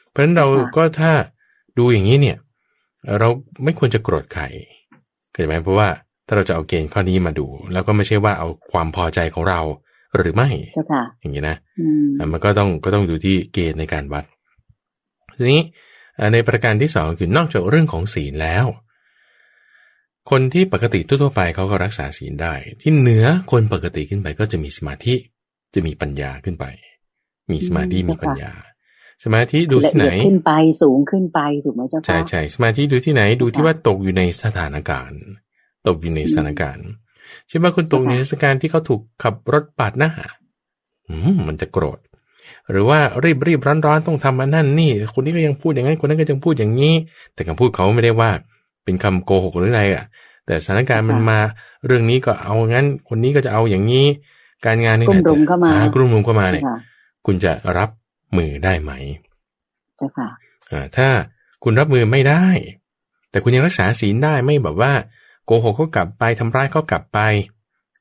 เพราะฉะนั้นเราค่ะก็ถ้าดูอย่างนี้เนี่ย เราไม่ควรจะโกรธใครเข้าใจไหมเพราะว่าถ้าเราจะเอาเกณฑ์ข้อนี้มาดู แล้วก็ไม่ใช่ว่าเอาความพอใจของเราหรือไม่เจ้าค่ะอย่างนี้นะอืมอะมันก็ต้องก็ต้องดูที่เกณฑ์ในการวัดทีนี้อะในประการที่สองคือนอกจากเรื่องของศีลแล้ว คนที่ปกติทั่วๆไปเขาก็รักษาศีลได้ ที่เหนือคนปกติขึ้นไปก็จะมีสมาธิจะมีปัญญาขึ้นไป มีสมาธิมีปัญญา สมาธิดูที่ไหนละเอียดขึ้นไปสูงขึ้นไปถูกไหมเจ้าค่ะใช่ใช่สมาธิดูที่ไหนดูที่ว่าตกอยู่ในสถานการณ์ ตกอยู่ในสถานการณ์เช่นว่าคุณตกอยู่ในสถานการณ์ที่เขาถูกขับรถปาดหน้าอืมมันจะโกรธ หรือว่ารีบรีบร้อนร้อนต้องทำอันนั่นนี่คนนี้ก็ยังพูดอย่างนั้นคนนั้นก็ยังพูดอย่างนี้ แต่คำพูดเขาไม่ได้ว่า เป็นคำโกหกหรืออะไรอะ แต่สถานการณ์มันมาเรื่องนี้ก็เอางั้น คนนี้ก็จะเอาอย่างนี้ การงานนี่กลุ่แหละมรุมเข้ามาอ่กลุ่มรุมเข้ามาเจ้าเนี่ยค่ะคุณจะรับมือได้ไหมเจ้าค่ะอ่าถ้าคุณรับมือไม่ได้ แต่คุณยังรักษาศีลได้ไม่แบบว่า โกหกเขากลับไปทำร้ายเขากลับไป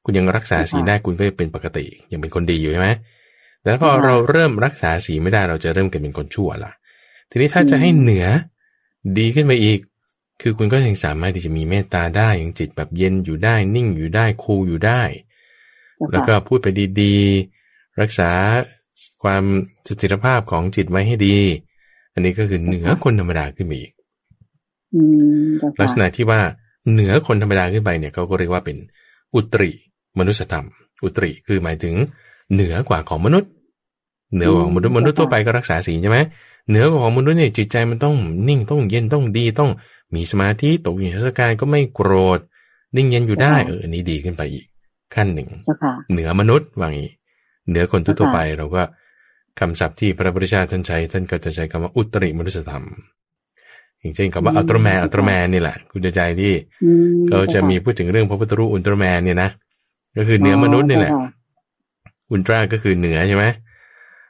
คุณยังรักษาศีลได้คุณก็จะเป็นปกติ ยังเป็นคนดีอยู่ใช่ไหมแต่พอค่ะเราเริ่มรักษาศีลไม่ได้เราจะเริ่มกลายเป็นคนชั่วละทีนี้ถ้าอืมจะให้เหนือดีขึ้นไปอีก คือคุณก็ยังสามารถที่จะมีเมตตาได้ยังจิตแบบเย็นอยู่ได้ นิ่งอยู่ได้คูลอยู่ได้เจ้าแล้วก็ค่ะพูดไปดีๆ รักษาความสถิรภาพของจิตไว้ให้ดี อันนี้ก็คือเหนือคนธรรมดาขึ้นไปอีกอืมเจ้าลักษค่ะณะที่ว่าเหนือคนธรรมดาขึ้นไปเนี่ยเขาก็เรียกว่าเป็นอุตริมนุสธรรม อุตริคือหมายถึงเหนือกว่าของมนุษย์ เหนือกว่าของมนุษย์มนุษย์ทั่วไปก็รักษาศีลใช่ไหมเหนือกว่าของมนุษย์เนี่ยจิตใจมันต้องนิ่งต้องเย็นต้องดีต้อง มีสมาธิตกอยู่ในเทศกาลก็ไม่โกรธ นิ่งเย็นอยู่ได้เอออันนี้ดีขึ้นไปอีก ขั้นหนึ่งเจ้าค่ะเหนือมนุษย์ว่างี้ เหนือคนทั่วๆไปเราก็คำศัพท์ที่พระพุทธเจ้าท่านใช้ท่านก็จะใช้คำว่าอุตริมนุสธรรมอย่างเช่นคำว่าอืมอัลตร้าแมนอัลตร้าแมนนี่แหละ คุณใจที่อืมเขาจะมีพูดถึงเรื่องพระพุทธรูปอุลตร้าแมนเนี่ยนะก็คือเหนือมนุษย์นี่แหละเจ้าค่อุลตร้าก็คือเหนือใช่ไหม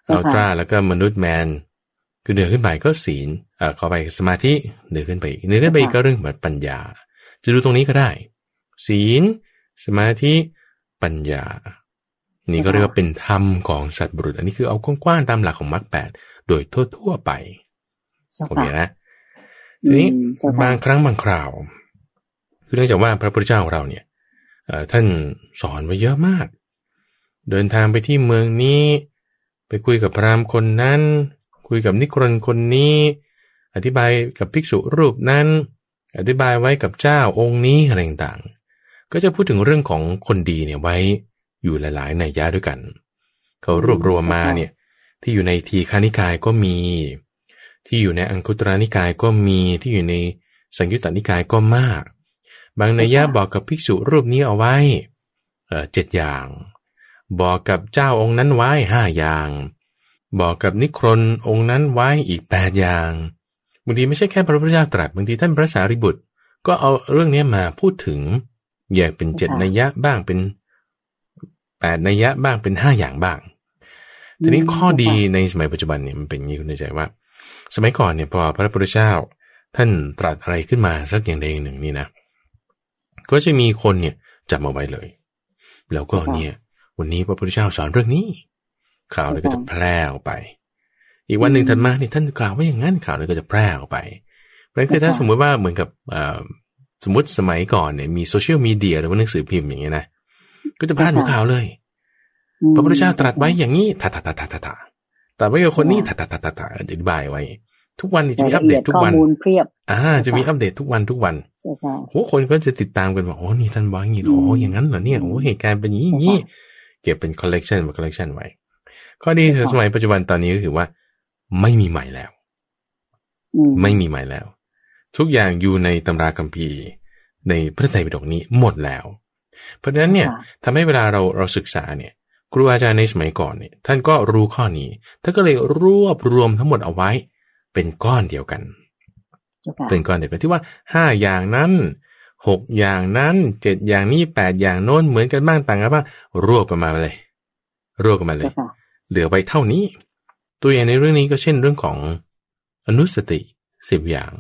เจ้าอัค่ะลตร้าแล้วก็มนุษย์แมน คือเหนือขึ้นไปก็ศีลเอ่อ ขอไปสมาธิเหนือขึ้นไปอีกเหนือขึ้นไปอีกก็เรื่องแบบปัญญา จะดูตรงนี้ก็ได้ ศีล สมาธิปัญญา นี่ก็เรียกว่าเป็นธรรมของสัตว์บุรุษ อันนี้คือเอากว้างๆตามหลักของมรรคแปดโดยทั่วๆไปเจ้าโอเคค่ะนะทีนี้อืมเจ้าค่ะบางครั้งบางคราว คือเนื่องจากว่าพระพุทธเจ้าของเราเนี่ยเอ่อท่านสอนไว้เยอะมาก เดินทางไปที่เมืองนี้ ไปคุยกับพราหมณ์คนนั้น คุยกับนิครนคนนี้ อธิบายกับภิกษุรูปนั้น อธิบายไว้กับเจ้าองค์นี้อะไรต่างๆ ก็จะพูดถึงเรื่องของคนดีเนี่ยไว้อยู่หลายๆในยยะด้วยกัน เขารวบรวมมาเนี่ยที่อยู่ในทีฆานิกายก็มี ที่อยู่ในอังคุตรานิกายก็มีที่อยู่ในสังยุตตนิกายก็มาก บางนัยยะบอกกับภิกษุรูปนี้เอาไว้เออเจ็ดอย่าง บอกกับเจ้าองค์นั้นไว้ห้าอย่าง บอกกับนิครนองค์นั้นไว้อีกแปดอย่าง บางทีไม่ใช่แค่พระพุทธเจ้าตรัสบางทีท่านพระสารีบุตร ก็เอาเรื่องนี้มาพูดถึงแยกเป็นเจ็ดนัยยะบ้างเป็นแปดนัยยะบ้างเป็นห้าอย่างบ้าง ทีนี้ข้อดีในสมัยปัจจุบันเนี่ยมันเป็นอย่างนี้คุณใจว่า สมัยก่อนเนี่ยพอพระพุทธเจ้าท่านตรัสอะไรขึ้นมาสักอย่างใดอย่างหนึ่งนี่นะ ก็จะมีคนเนี่ยจับมาไว้เลย แล้วก็เนี่ย วันนี้พระพุทธเจ้าสอนเรื่องนี้ ข่าวเลยก็จะแพร่ออกไป อีกวันหนึ่งถัดมาเนี่ยท่านกล่าวว่าอย่างนั้นข่าวเลยก็จะแพร่ออกไปเพราะฉะนั้นคือถ้าสมมุติว่าเหมือนกับเอ่อสมมติสมัยก่อนเนี่ยมีโซเชียลมีเดียหรือว่าหนังสือพิมพ์อย่างเงี้ยนะก็จะพาดหัวข่าวเลยพระพุทธเจ้าตรัสไว้อย่างนี้ทาทาทาทาทาทาตรัสไว้กับคนนี้ทาทาทาทาทาอธิบายไว้ ทุกวันนี่จะมีอัปเดตทุกวันข้อมูลเพียบอ่า จะมีอัปเดตทุกวันทุกวันใช่ค่ะโอ้คนก็จะติดตามกันว่าโอ้นี่ท่านบอกอย่างนี้เหรอโอ้อย่างนั้นเหรอเนี่ยโอ้เหตุการณ์เป็นอย่างนี้อย่างนี้เก็บเป็นคอลเลกชันมาคอลเลกชันไว้ข้อดีคือสมัยปัจจุบันตอนนี้ก็คือว่า ไม่มีใหม่แล้วอืมไม่มีใหม่แล้ว ทุกอย่างอยู่ในตำราคัมภีร์ ในพระไตรปิฎกนี้หมดแล้ว เพราะฉะนั้นเนี่ยค่ะทำให้เวลาเราเราศึกษาเนี่ยครูอาจารย์ในสมัยก่อนเนี่ยท่านก็รู้ข้อนี้ท่านก็เลยรวบรวมทั้งหมดเอาไว้ เป็นก้อนเดียวกันเจ้าค่ะเป็นก้อนเดียวกันที่ว่าห้าอย่างนั้นหกอย่างนั้นเจ็ดอย่างนี้แปดอย่างโน้นเหมือนกันบ้างต่างกันบ้างรวบกันมาเลย รวบกันมาเลยเจ้าค่ะเหลือไว้เท่านี้ ตัวอย่างในเรื่องนี้ก็เช่นเรื่องของอนุสติสิบอย่าง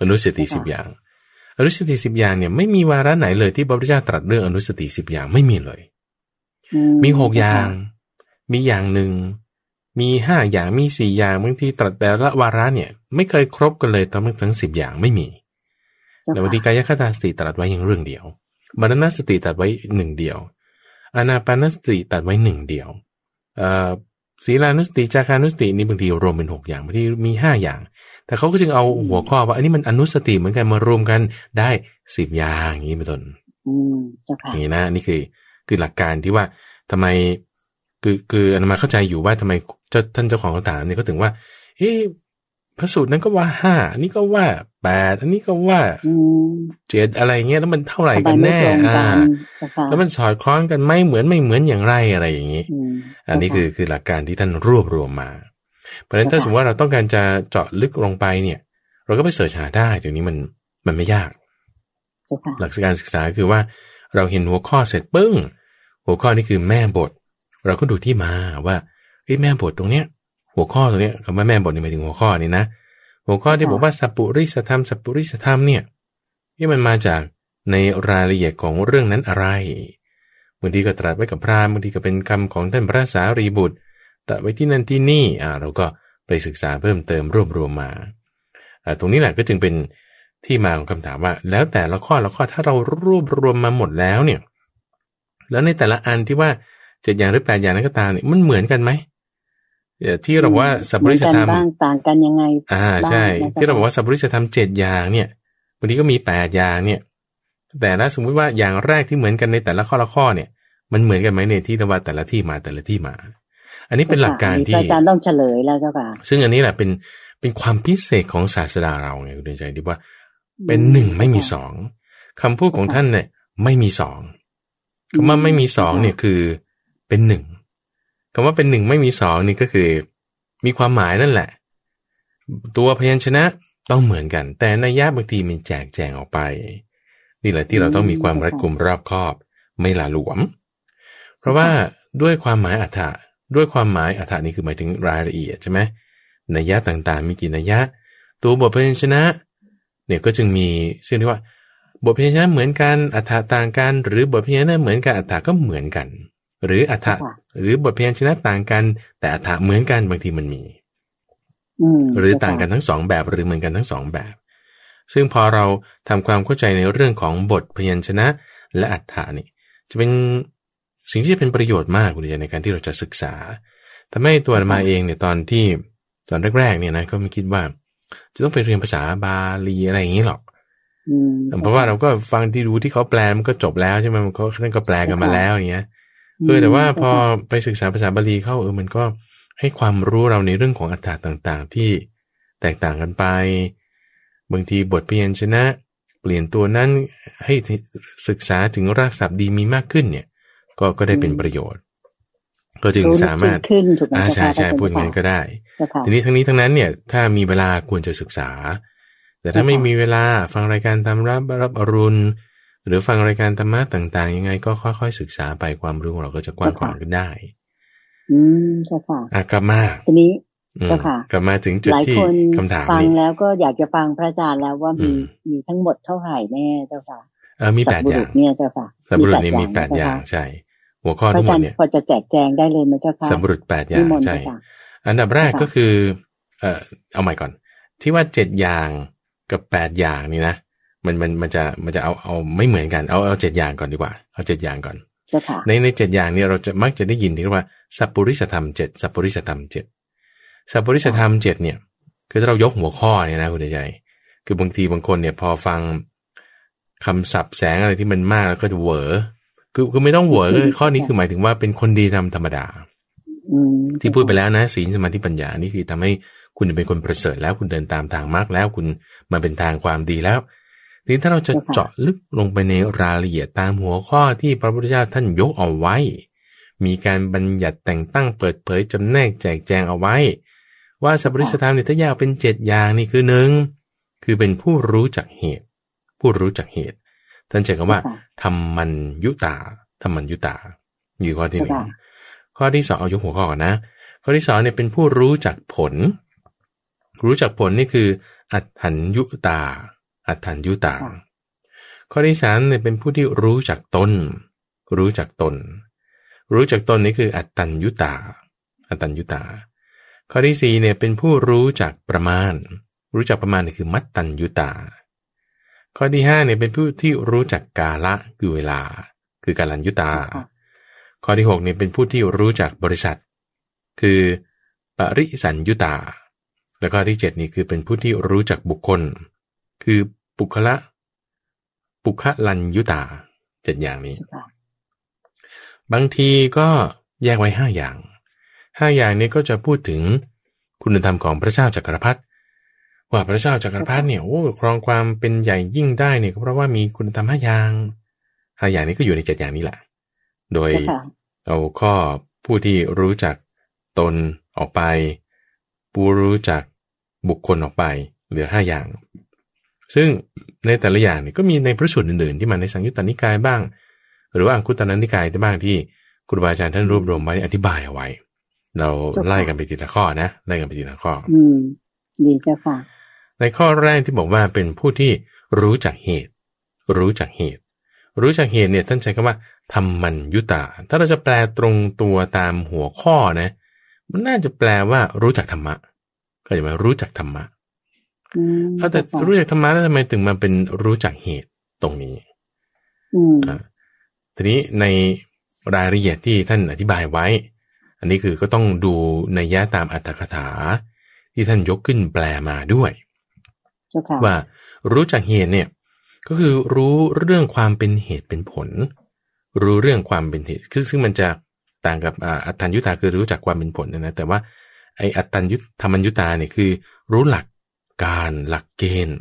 อนุสติสิบอย่าง อนุสติสิบอย่างเนี่ยไม่มีวาระไหนเลยที่พระพุทธเจ้าตรัสเรื่องอนุสติสิบอย่างไม่มีเลยอืมีหกอย่าง มีอย่างหนึ่ง มีห้าอย่างมีสี่อย่างบางทีตรัสแต่ละวาระเนี่ย ไม่เคยครบกันเลยทั้งทั้งสิบอย่างไม่มีเจ้าแต่บางทีค่ะกายคตาสติตรัสไว้อย่างเรื่องเดียวมรณสติตรัสไว้หนึ่งเดียวอานาปานสติตรัสไว้หนึ่งเดียวเอ่อ ศีลานุสติจาคานุสตินี่บางทีรวมเป็นหกอย่างบางทีมีห้าอย่าง แต่เขาก็จึงเอาหัวข้อว่า อันนี้มันอนุสติเหมือนกันมารวมกันได้สิบอย่างอย่างนี้เป็นต้นอืมเจ้าค่ะอย่างนี้นะนี่คือคือหลักการที่ว่าทำไมคือคืออนามาเข้าใจอยู่ว่าทำไมเจ้าท่านเจ้าของคำถามเนี่ยเขาถึงว่าเอ๊ะ พระสูตรนั้นก็ว่าห้าอันนี้ก็ว่าแปดอันนี้ก็ว่าอืมเจ็ดอะไรเงี้ยแล้วมันเท่าไหร่ทำไมกันไม่แน่ตรงอ่ากันเจ้าค่ะแล้วมันสอดคล้องกันไหมเหมือนไม่เหมือนอย่างไรอะไรอย่างนี้อืมอันนี้คือคือหลักการที่ท่านรวบรวมมา เพราะฉะนั้นถ้าสมมติว่าเราต้องการจะเจาะลึกลงไปเนี่ย เราก็ไปเสิร์ชหาได้เดี๋ยวนี้มันมันไม่ยากเจ้าค่ะหลักการศึกษาคือว่าเราเห็นหัวข้อเสร็จปึ้ง หัวข้อนี้คือแม่บท เราก็ดูที่มาว่าเอ้ยแม่บทตรงเนี้ย หัวข้อตรงเนี้ยคำว่าแม่บทนี่หมายถึงหัวข้อนี้นะ หัวข้อที่บอกว่าสัพปุริสธรรมสัพปุริสธรรมเนี่ยที่มันมาจากในรายละเอียดของเรื่องนั้นอะไรบางทีก็ตรัสไว้กับพราหมณ์บางทีก็เป็นคำของท่านพระสารีบุตรตรัสไว้ที่นั่นที่นี่อ่าเราก็ไปศึกษาเพิ่มเติมรวบรวมมาอ่าตรงนี้แหละก็จึงเป็นที่มาของคำถามว่า แล้วแต่ละข้อละข้อถ้าเรารวบรวมมาหมดแล้วเนี่ย แล้วในแต่ละอันที่ว่าเจ็ดอย่างหรือแปดอย่างนั้นก็ตามเนี่ยมันเหมือนกันไหมเอ่อ ที่เราบอกว่าสัพปริสธรรมเหอนกันบ้างต่างกันยังไง อ่าบ้างใช่นะจ๊ะที่เราบอกว่าสัพปริสธรรมเจ็ดอย่างเนี่ยบางทีก็มีแปดอย่างเนี่ย แต่ละสมมุติว่าอย่างแรกที่เหมือนกันในแต่ละข้อละข้อเนี่ย มันเหมือนกันไหมเนี่ยที่ว่าแต่ละที่มาแต่ละที่มา อันนี้เป็นหลักการพะที่อาจารย์ต้องเฉลยแล้วเจ้าค่ะ ซึ่งอันนี้แหละเป็นเป็นความพิเศษของศาสดาเราไงคุณเดือนใจที่ว่า เป็นหนึ่งไม่มีสองคำพูดของท่านเนี่ย ไม่มีสองคำว่าไม่มีสองเนี่ยคือเป็นหนึ่ง คำว่าเป็นหนึ่งไม่มีสองนี่ก็คือ มีความหมายนั่นแหละ ตัวพยัญชนะต้องเหมือนกัน แต่นัยยะบางทีมันแจกแจงออกไป นี่แหละที่เราต้องมีความรัดกุมรอบคอบ ไม่หลาหลวม เพราะว่าด้วยความหมายอัฏฐะด้วยความหมายอัฏฐะนี่คือหมายถึงรายละเอียดใช่ไหมนัยยะต่างๆ มีกี่นัยยะ ตัวบทพยัญชนะเนี่ยก็จึงมีซึ่งเรียกว่า บทพยัญชนะเหมือนกันอัฏฐะต่างกัน หรือบทพยัญชนะเหมือนกันอัฏฐะก็เหมือนกัน หรืออัฏฐะค่ะหรือบทพยัญชนะต่างกัน แต่อัฏฐะเหมือนกันบางทีมันมีอืมหรือต่างกันทั้งสองแบบหรือเหมือนกันทั้งสองแบบ ซึ่งพอเราทำความเข้าใจในเรื่องของบทพยัญชนะ และอัฏฐานี่ จะเป็นสิ่งที่จะเป็นประโยชน์มากคุณเดียในการที่เราจะศึกษาทำให้ตัวอาตมาเองเนี่ยตอนที่ตอนแรกๆเนี่ยนะก็ไม่คิดว่า จะต้องไปเรียนภาษาบาลีอะไรอย่างนี้หรอกอืมเพราะว่าเราก็ฟังที่ดูที่เขาแปลมันก็จบแล้วใช่ไหมมันก็ท่านก็แปลกันมาแล้วอย่างเงี้ย เออแต่ว่าพอไปศึกษาภาษาบาลีเข้าเออมันก็ให้ความรู้เราในเรื่องของอัฏฐะต่างๆ ที่แตกต่างกันไป บางทีบทเพียนชนะ เปลี่ยนตัวนั้นให้ศึกษาถึงรากศัพท์ดีมีมากขึ้นเนี่ย ก็ก็ได้เป็นประโยชน์ ก็จึงรู้ลึกสามารถซึ้งขึ้นถูกไหมอ่าเจ้าใช่ค่ะใช่พูดงั้นก็ได้เจ้าค่ะทีนี้ทั้งนี้ทั้งนั้นเนี่ย ถ้ามีเวลาควรจะศึกษา แต่ถ้าค่ะไม่มีเวลาฟังรายการทำรับรับอรุณ หรือฟังรายการธรรมะต่างๆ ยังไงก็ค่อยๆ ศึกษาไปความรู้ของเราก็จะกว้างขวางขึ้นได้ อืมเจ้าค่ะอะกลับมาทีนี้อืมเจ้าค่ะกลับมาถึงจุดหลายที่คนคำถามฟังนี้แล้วก็อยากจะฟังพระอาจารย์แล้วว่ามีอืมมีทั้งหมดเท่าไหร่แน่เจ้าค่ะเออมีแปดบุอรุย่าษงเนี่ยเจ้าค่ะสัมบุรุษนี่มีแปดเจ้อย่างค่ะใช่ หัวข้อพระทั้อางหมจารดย์เนี่ยพอจะแจกแจงได้เลยไหมเจ้าค่ะสัมบุรุษแปดอย่านิงมนต์ใช่เจ้าค่ะอันดับแรกค่ะก็คือ เอ่อเอาใหม่ก่อน ที่ว่าเจ็ดอย่างกับแปดอย่างนี่นะ มันมันมันจะมันจะเอาเอาไม่เหมือนกันเอาเอาเจ็ดอย่างก่อนดีกว่าเอาเจ็ดอย่างก่อนเจ้าค่ะในในเจ็ดอย่างเนี่ยเราจะมักจะได้ยินที่เรียกว่าสัพปริสธรรมเจ็ดสัพปริสธรรมเจ็ดสัพปริสธรรมเจ็ดเนี่ย คือถ้าเรายกหัวข้อเนี่ยนะคุณใจคือบางทีบางคนเนี่ยพอฟังคำศัพท์แสงอะไรที่มันมากแล้วก็จะเหวอคือคือไม่ต้องเหวอข้อนี้คือหมายถึงว่าเป็นคนดีทำธรรมดาอืมที่พูดไปแล้วนะศีลสมาธิปัญญานี่คือทำให้คุณเป็นคนประเสริฐแล้วคุณเดินตามทางมากแล้วคุณมาเป็นทางความดีแล้วที นี้ถ้าเราจะเจาะลึกลงไปในรายละเอียดตามหัวข้อที่พระพุทธเจ้าท่านยกเอาไว้ มีการบัญญัติแต่งตั้งเปิดเผยจำแนกแจกแจงเอาไว้ ว่าสัพพริสธรรมเนี่ยถ้าแยกเป็นเจ็ดอย่างนี่คือหนึ่งคือเป็นผู้รู้จักเหตุ ผู้รู้จักเหตุ ท่านใช้คำว่าธรรมัญยุตาธรรมัญยุตาอยู่ข้อที่หนึ่งข้อที่สองเอายกหัวข้อก่อนนะ ข้อที่สองเนี่ยเป็นผู้รู้จักผล รู้จักผลนี่คืออัตถัญยุตา อัตถัญยุตาข้อที่สามเนี่ยเป็นผู้ที่รู้จักตนรู้จักตน รู้จักตนนี่คืออัตตัญยุตา อัตตัญยุตา ข้อที่สี่เนี่ยเป็นผู้รู้จักประมาณ รู้จักประมาณนี่คือมัตตัญยุตา ข้อที่ห้าเนี่ยเป็นผู้ที่รู้จักกาละคือเวลา คือกาลัญยุตา ข้อที่หกเนี่ยเป็นผู้ที่รู้จักบริษัท คือปริสัญยุตา แล้วก็ที่เจ็ดนี่คือเป็นผู้ที่รู้จักบุคคล คือ ปุคละ ปุคลัญยุตาเจ็ดอย่างนี้ บางทีก็แยกไว้ห้าอย่างห้าอย่างนี้ก็จะพูดถึงคุณธรรมของพระเจ้าจักรพรรดิว่าพระเจ้าจักรพรรดิเนี่ยโอ้ครองความเป็นใหญ่ยิ่งได้เนี่ยก็เพราะว่ามีคุณธรรมห้าอย่างห้าอย่างนี้ก็อยู่ในเจ็ดอย่างนี้แหละ โดยเอาข้อผู้ที่รู้จักตนออกไป ผู้รู้จักบุคคลออกไป เหลือห้าอย่าง ซึ่งในแต่ละอย่างเนี่ยก็มีในพระสูตรอื่นๆ ที่มาในสังยุตตนิกายบ้าง หรือว่าอังคุตตนนิกายที่บ้างที่ครูบาอาจารย์ท่านรวบรวมไว้อธิบายเอาไว้ เราไล่กันไปทีละข้อนะไล่กันไปทีละข้อ อืมดีเจ้าค่ะ ในข้อแรกที่บอกว่าเป็นผู้ที่รู้จักเหตุ รู้จักเหตุ รู้จักเหตุเนี่ยท่านใช้คำว่าธรรมัญยุตา ถ้าเราจะแปลตรงตัวตามหัวข้อนะ มันน่าจะแปลว่ารู้จักธรรมะก็จะมารู้จักธรรมะ เอาแต่รู้จักธรรมะแล้วทำไมถึงมาเป็นรู้จักเหตุตรงนี้อืมอ่าทีนี้ในรายละเอียดที่ท่านอธิบายไว้ อันนี้คือก็ต้องดูในยะตามอัตถกถา ที่ท่านยกขึ้นแปลมาด้วยเจ้าค่ะว่ารู้จักเหตุเนี่ยก็คือรู้เรื่องความเป็นเหตุเป็นผล รู้เรื่องความเป็นเหตุคือซึ่งมันจะต่างกับอ่าอัตตัญยุตาคือรู้จักความเป็นผลนะนะแต่ว่าไออัตตัญยุตธรรมัญยุตาเนี่ยคือ รู้หลัก การหลักเกณฑ์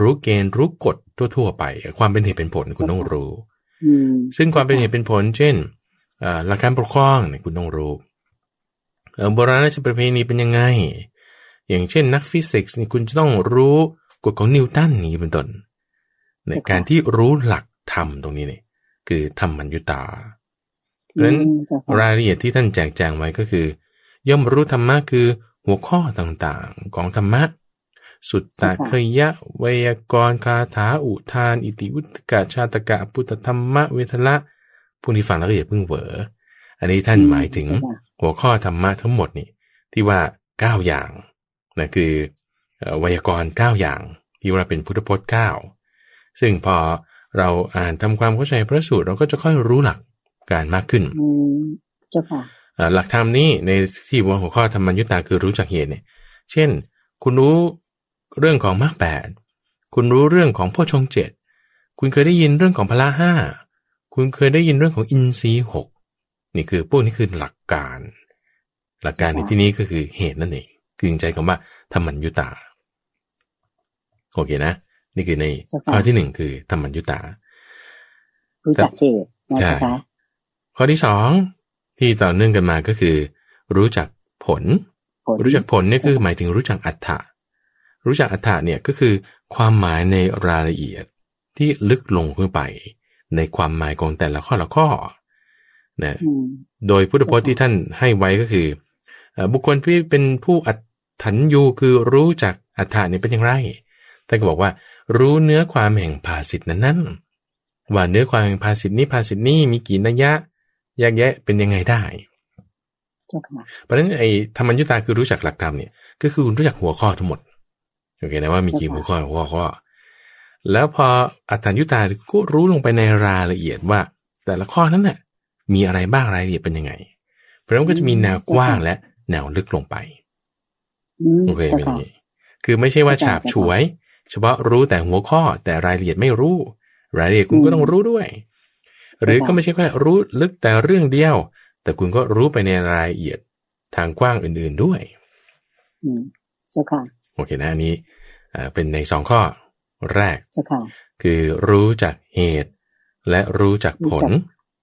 รู้เกณฑ์รู้กฎทั่ว ๆ ไป ความเป็นเหตุเป็นผลคุณต้องรู้อืมซึ่งความเป็นเหตุเป็นผล เช่นเอ่อหลักการปกครองเนี่ยคุณต้องรู้เอ่อโบราณราชประเพณีเป็นยังไง อย่างเช่นนักฟิสิกส์นี่คุณจะต้องรู้กฎของนิวตันอย่างนี้เป็นต้นในการที่รู้หลักธรรมตรงนี้เนี่ยคือธรรมัญญุตาเพราะฉะนั้นอืมเจ้าค่ะรายละเอียดที่ท่านแจกแจงไว้ก็คือ ย่อมรู้ธรรมะคือหัวข้อต่างๆของธรรมะ สุตตะเคยยะไวยากรณ์คาถาอุทาน อิติวุตกะชาตกะพุทธธรรมะเวทละพวกนี้ฟังแล้วก็อย่าเพิ่งเหวออันนี้ท่านหมายถึงหัวข้อธรรมะทั้งหมดนี่ที่ว่าเก้าอย่างนะคือเอ่อไวยากรณ์เก้าอย่าง ที่ว่าเป็นพุทธพจน์เก้าซึ่งพอเราอ่านทำความเข้าใจพระสูตรเราก็จะค่อยรู้หลักการมากขึ้นอืมเจ้าค่ะเอ่อหลักธรรมนี้ในที่ว่าหัวข้อธรรมัญญุตาคือรู้จักเหตุเนี่ย เช่น คุณรู้ เรื่องของมรรคแปดคุณรู้เรื่องของพ่อชงเจ็ดคุณเคยได้ยินเรื่องของพละห้าคุณเคยได้ยินเรื่องของอินทรีย์หกนี่คือพวกนี้คือหลักการ หลักการในที่นี้ก็คือเหตุนั่นเองคือใจคำว่าธรรมัญญุตาโอเคนะ นี่คือในข้อที่หนึ่งคือธรรมัญญุตารู้จักเหตุนะใช่เจ้าค่ะข้อที่สองที่ต่อเนื่องกันมาก็คือ รู้จักผลผลรู้จักผลเนี่ยคือหมายถึงรู้จักอัฏฐะ รู้จักอัฏฐะเนี่ยก็คือความหมายในรายละเอียดที่ลึกลงขึ้นไป ในความหมายของแต่ละข้อละข้อนะอืมโดยพุทธพจน์ที่ท่านให้ไว้ก็คือเอ่อบุคคลที่เป็นผู้อัตถันยูคือรู้จักอัฏฐะเนี่ยเป็นอย่างไรท่านก็บอกว่า รู้เนื้อความแห่งภาสิทธนั้นนั้นๆว่าเนื้อความแห่งภาสิทธนี้ภาสิทธนี้มีกี่นัยยะแยกแยะเป็นยังไงได้เจ้าค่ะเพราะฉะนั้นไอ้ธรรมัญญุตาคือรู้จักหลักธรรมเนี่ยก็คือคุณรู้จักหัวข้อทั้งหมด โอเคนะว่ามีกี่หัวข้อหัวข้อ แล้วพออัตถัญญุตาก็รู้ลงไปในรายละเอียดว่า แต่ละข้อนั้นน่ะมีอะไรบ้างรายละเอียดเป็นยังไง เพราะฉะนั้นก็จะมีแนวกว้างและแนวลึกลงไปอืมโอเคเจ้าเป็นอค่ะย่างนี้คือไม่ใช่ว่าฉาบฉวย เฉพาะรู้แต่หัวข้อแต่รายละเอียดไม่รู้ รายละเอียดคุณก็ต้องรู้ด้วย หรือก็ไม่ใช่แค่รู้ลึกแต่เรื่องเดียว แต่คุณก็รู้ไปในรายละเอียดทางกว้างอื่น ๆด้วย อืมเจ้าค่ะโอเคนะอันนี้อ่าเป็นในสองข้อแรกเจ้าค่ะคือรู้จากเหตุและรู้จากผล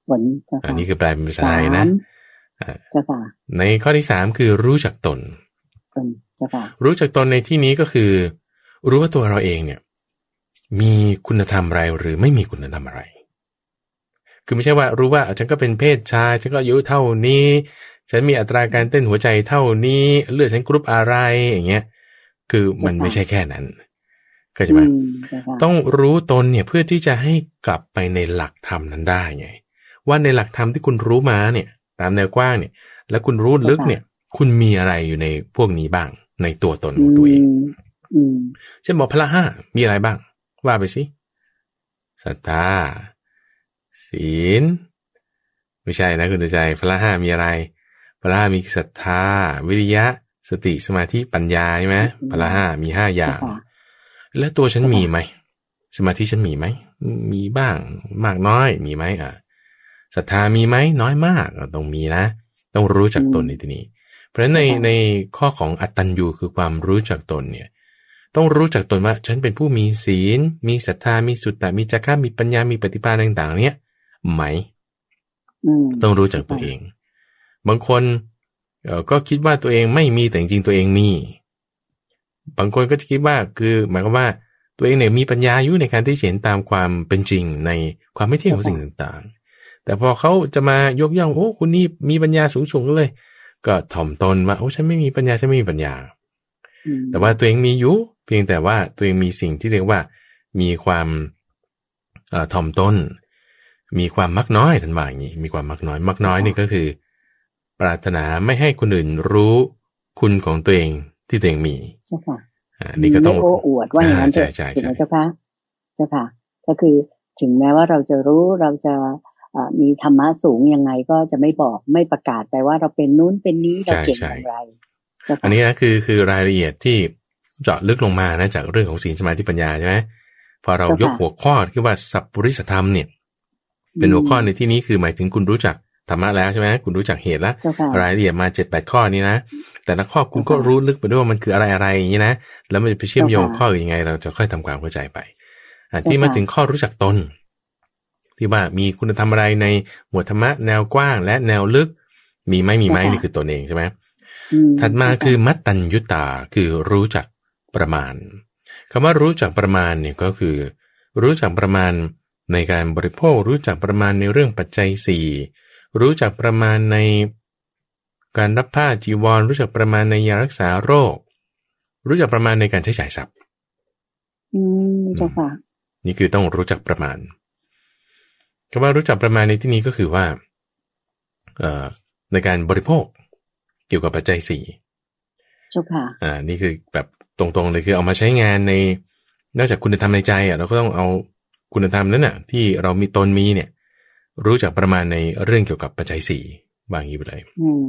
ผลเจ้าอัค่ะนนี้คือแปลเป็นภาษาไทยนะสามอ่าเจ้าค่ะในข้อที่สามคือรู้จักตนผลเจ้าค่ะรู้จักตนในที่นี้ก็คือ รู้ว่าตัวเราเองเนี่ย มีคุณธรรมอะไรหรือไม่มีคุณธรรมอะไร คือไม่ใช่ว่ารู้ว่าฉันก็เป็นเพศชายฉันก็อายุเท่านี้ ฉันมีอัตราการเต้นหัวใจเท่านี้ เลือดฉันกรุ๊ปอะไรอย่างเงี้ย คือมันไม่ใช่แค่นั้นก็จะอืไหมมเจ้าค่ะต้องรู้ตนเนี่ยเพื่อที่จะให้กลับไปในหลักธรรมนั้นได้ไง ว่าในหลักธรรมที่คุณรู้มาเนี่ย ตามแนวกว้างเนี่ย แล้วคุณรู้ลึกเนี่ย คุณมีอะไรอยู่ในพวกนี้บ้าง ในตัวตนของตัวเองมอืมเช่นบอกพละห้ามีอะไรบ้าง ว่าไปสิศรัทธาศีลไม่ใช่นะคุณใจพละห้ามีอะไรพละห้ามีศรัทธาวิริยะ สติสมาธิปัญญาใช่ไหมพละห้ามีห้าอย่างเจ้าค่ะแล้วตัวฉันมีไหม สมาธิฉันมีไหม มีบ้าง มากน้อย มีไหมอะศรัทธามีไหมน้อยมากอะต้องมีนะ ต้องรู้จักตนในที่นี้ เพราะฉะนั้นในในข้อของอัตตัญญูคือความรู้จักตนเนี่ย ต้องรู้จักตนว่า ฉันเป็นผู้มีศีล มีศรัทธามีสุตตะมีจักระมีปัญญามีปฏิภาณต่าง ๆ เนี่ยไหมอืมต้องรู้จักตัวเอง บางคนเอ่อ ก็คิดว่าตัวเองไม่มีแต่จริงๆตัวเองมี บางคนก็จะคิดว่าคือหมายความว่าตัวเองเนี่ยมีปัญญาอยู่ในการที่จะเห็นตามความเป็นจริงในความไม่เที่ยงของสิ่งต่างๆ แต่พอเขาจะมายกย่องโอ้คุณนี่มีปัญญาสูงๆเลย ก็ถ่อมตนว่าโอ้ฉันไม่มีปัญญาฉันไม่มีปัญญาอืมแต่ว่าตัวเองมีอยู่เพียงแต่ว่าตัวเองมีสิ่งที่เรียกว่ามีความเอ่อถ่อมตนมีความมักน้อยทันว่าอย่างนี้มีความมักน้อย มักน้อยนี่ก็คือ ปรารถนาไม่ให้คนอื่นรู้คุณของตัวเองที่ตัวเองมีเจ้าค่ะอ่านี่ก็ต้องไม่โอ้อวดว่าอย่างนั้นเถใช่อะใช่ถูกไหมใช่เจ้าค่ะเจ้าค่ะ ก็คือถึงแม้ว่าเราจะรู้เราจะเอ่อมีธรรมะสูงยังไงก็จะไม่บอกไม่ประกาศไปว่าเราเป็นนู้นเป็นนี้เราเก่งอย่างไรเจ้าค่ะอันนี้นะคือคือรายละเอียดที่เจาะลึกลงมานะจากเรื่องของศีลสมาธิปัญญาใช่ไหมพอเรายกหัวข้อที่ว่าสัพปริสธรรมเนี่ย เป็นหัวข้อในที่นี้คือหมายถึงคุณรู้จัก ธรรมะแล้วใช่ไหมคุณรู้จักเหตุแล้วเจ้าค่ะรายละเอียดมาเจ็ดแปดข้อนี้นะ แต่ละข้อคุณก็รู้ลึกไปด้วยว่ามันคืออะไรอะไรอย่างนี้นะ แล้วมันจะไปเชื่อมโยงข้ออื่นยังไง เราจะค่อยทำความเข้าใจไปอะที่มาถึงข้อรู้จักตน ที่ว่ามีคุณธรรมอะไรในหมวดธรรมะแนวกว้าง และแนวลึก มีไหมมีไหมนี่คือตนเองใช่ไหมอืถัดมาคือมัตตัญยุตาคือรู้จักประมาณคำว่ารู้จักประมาณเนี่ยก็คือ รู้จักประมาณในการบริโภค รู้จักประมาณในเรื่องปัจจัยสี่ รู้จักประมาณในการรับผ้าจีวร รู้จักประมาณในยารักษาโรค รู้จักประมาณในการใช้จ่ายทรัพย์ อืมเจ้าค่ะนี่คือต้องรู้จักประมาณคำว่ารู้จักประมาณในที่นี้ก็คือว่าเอ่อในการบริโภค เกี่ยวกับปัจจัยสี่เจ้าค่ะ อ่า นี่คือแบบตรงๆเลยคือเอามาใช้งานในนอกจากคุณธรรมในใจอะเราก็ต้องเอาคุณธรรมนั้นอะ ที่เรามีตนมีเนี่ย รู้จักประมาณในเรื่องเกี่ยวกับปัจจัยสี่บางอย่างไปเลยอืม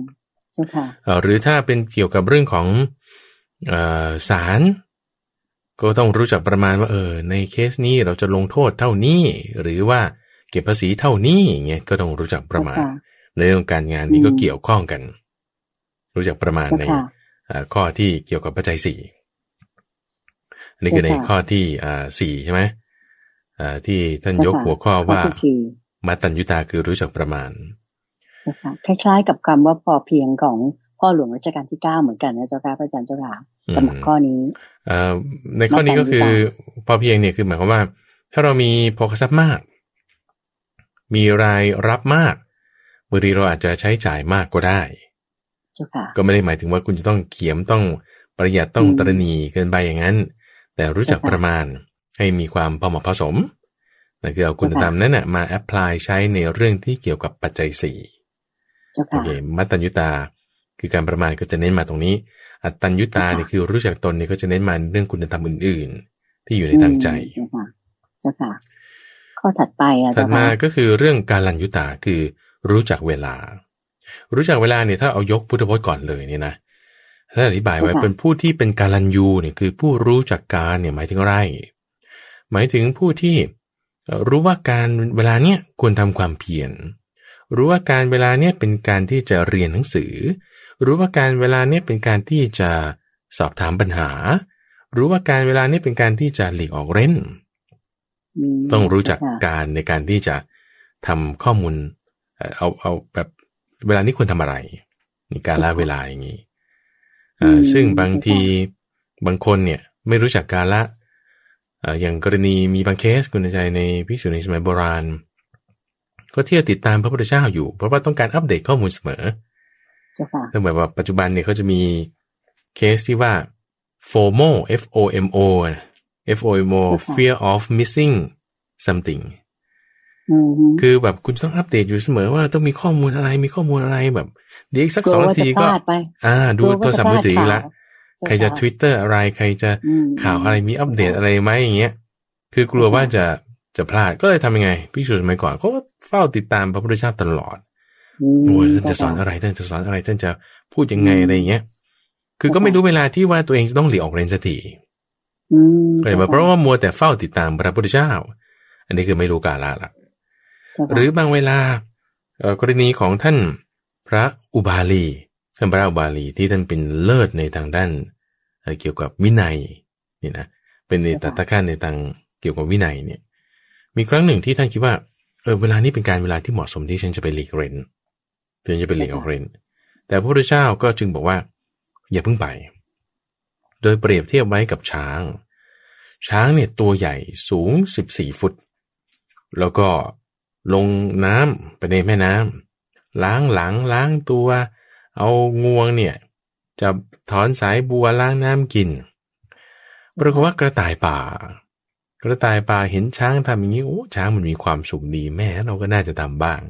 เจ้าค่ะเอ่อหรือถ้าเป็นเกี่ยวกับเรื่องของเอ่อศาลก็ต้องรู้จักประมาณว่าเออ ในเคสนี้เราจะลงโทษเท่านี้ หรือว่าเก็บภาษีเท่านี้อย่างเงี้ยก็ต้องรู้จักประมาณเจ้าค่ะในเรื่องการงานนี้ก็อืมเกี่ยวข้องกัน รู้จักประมาณเจ้าในค่ะอ่าข้อที่เกี่ยวกับปัจจัยสี่อันนี้คือในเจ้าค่ะข้อที่อ่าสี่ใช่ไหมอ่าที่ท่านยกเจ้าค่ะหัวข้อว่าข้อที่สี่ มาตัญยุตาคือรู้จักประมาณเจ้าค่ะคล้ายๆ กับคำว่าพอเพียงของพ่อหลวงรัชกาลที่เก้าเหมือนกันนะเจ้าค่ะพระอาจารย์เจ้าค่ะอืมสำหรับข้อนี้เอ่อในข้อนี้ก็คือพอเพียงเนี่ยคือหมายความว่า ถ้าเรามีโภคทรัพย์มาก มีรายรับมากบางทีเราอาจจะใช้จ่ายมากก็ได้เจ้าค่ะก็ไม่ได้หมายถึงว่าคุณจะต้องเขียมต้องประหยัดต้องอืมตระหนีเกินไปอย่างนั้น แต่รู้จักเจ้าค่ะประมาณให้มีความพอเหมาะพอสม นั่นคือเอาคุณเจ้าค่ะธรรมนั้นนะมาแอพพลายใช้ในเรื่องที่เกี่ยวกับปัจจัยสี่เจ้าโอค่ะเคมัตตัญญุตา คือการประมาณก็จะเน้นมาตรงนี้ อัตตัญญุตาเนี่ยคือรู้จักตนเนี่ยก็จะเน้นมาเรื่องคุณธรรมอื่น ๆ ที่อยู่ในทางใจอืมเจ้าค่ะเจ้าค่ะข้อถัดไปอะถัเจ้าดมาค่ะก็คือเรื่องการลัญยุตาคือรู้จักเวลา รู้จักเวลาเนี่ยถ้าเอายกพุทธพจน์ก่อนเลยเนี่ยนะท่านอธิบายไว้เป็นผู้ที่เป็นการันยูเนี่ยคือผู้รู้จักการเนี่ยหมายถึงอะไร หมายถึงผู้ที่ รู้ว่าการเวลาเนี้ยควรทำความเพียร รู้ว่าการเวลาเนี้ยเป็นการที่จะเรียนหนังสือ รู้ว่าการเวลาเนี้ยเป็นการที่จะสอบถามปัญหา รู้ว่าการเวลาเนี้ยเป็นการที่จะหลีกออกเร้น ต้องรู้จักการในการที่จะทำข้อมูล เอาเอาแบบเวลานี้ควรทำอะไรนี่การละเวลาอย่างนี้อ่าซึ่งบางทีบางคนเนี่ยไม่รู้จักการละ อ่าอย่างกรณีมีบางเคสคุณใจในพิสูจน์ในสมัยโบราณ ก็เที่ยวติดตามพระพุทธเจ้าอยู่ เพราะว่าต้องการอัปเดตข้อมูลเสมอตั้งแบบว่าปัจจุบันเนี่ยเขาจะมีเคสที่ว่า FOMO F O M O F O M O fear of missing something คือแบบคุณต้องอัปเดตอยู่เสมอว่าต้องมีข้อมูลอะไรมีข้อมูลอะไรแบบเดี๋ยวอีกสักสองนาทีก็ อ่า ดูโทรศัพท์มือถือละ ใครจะทวิตเตอร์อะไรใครจะข่าวอะไรมีอัปเดตอะไรไหมอย่างเงี้ยคือกลัวว่าจะจะพลาดก็เลยทำยังไงพี่สุดสมัยก่อนเขาเฝ้าติดตามพระพุทธเจ้าตลอดโอ้ยท่านจะสอนอะไรท่านจะสอนอะไรท่านจะพูดยังไงอะไรอย่างเงี้ย คือก็ไม่รู้เวลาที่ว่าตัวเองจะต้องหลีกออกเรียนสักทีก็เลยมาเพราะว่ามัวแต่เฝ้าติดตามพระพุทธเจ้า อันนี้คือไม่รู้กาลละหรือบางเวลากรณีของท่านพระอุบาลี ท่านพระอุบาลีที่ท่านเป็นเลิศในทางด้านเกี่ยวกับวินัยนี่นะเป็นในตัตะการในทางเกี่ยวกับวินัยเนี่ย มีครั้งหนึ่งที่ท่านคิดว่าเออเวลานี้เป็นการเวลาที่เหมาะสมที่ฉันจะไปหลีกเรนถึงจะไปหลีกออกเรนแต่พระพุทธเจ้าก็จึงบอกว่า อย่าเพิ่งไป โดยเปรียบเทียบไว้กับช้าง ช้างเนี่ยตัวใหญ่สูงสิบสี่ฟุต แล้วก็ลงน้ำไปในแม่น้ำล้างหลังล้างตัว เอางวงเนี่ยจะถอนสายบัวล้างน้ำกิน ปรากฏว่ากระต่ายป่า กระต่ายป่าเห็นช้างทำอย่างนี้โอ้ช้างมันมีความสุขดีแม่เราก็น่าจะทำบ้าง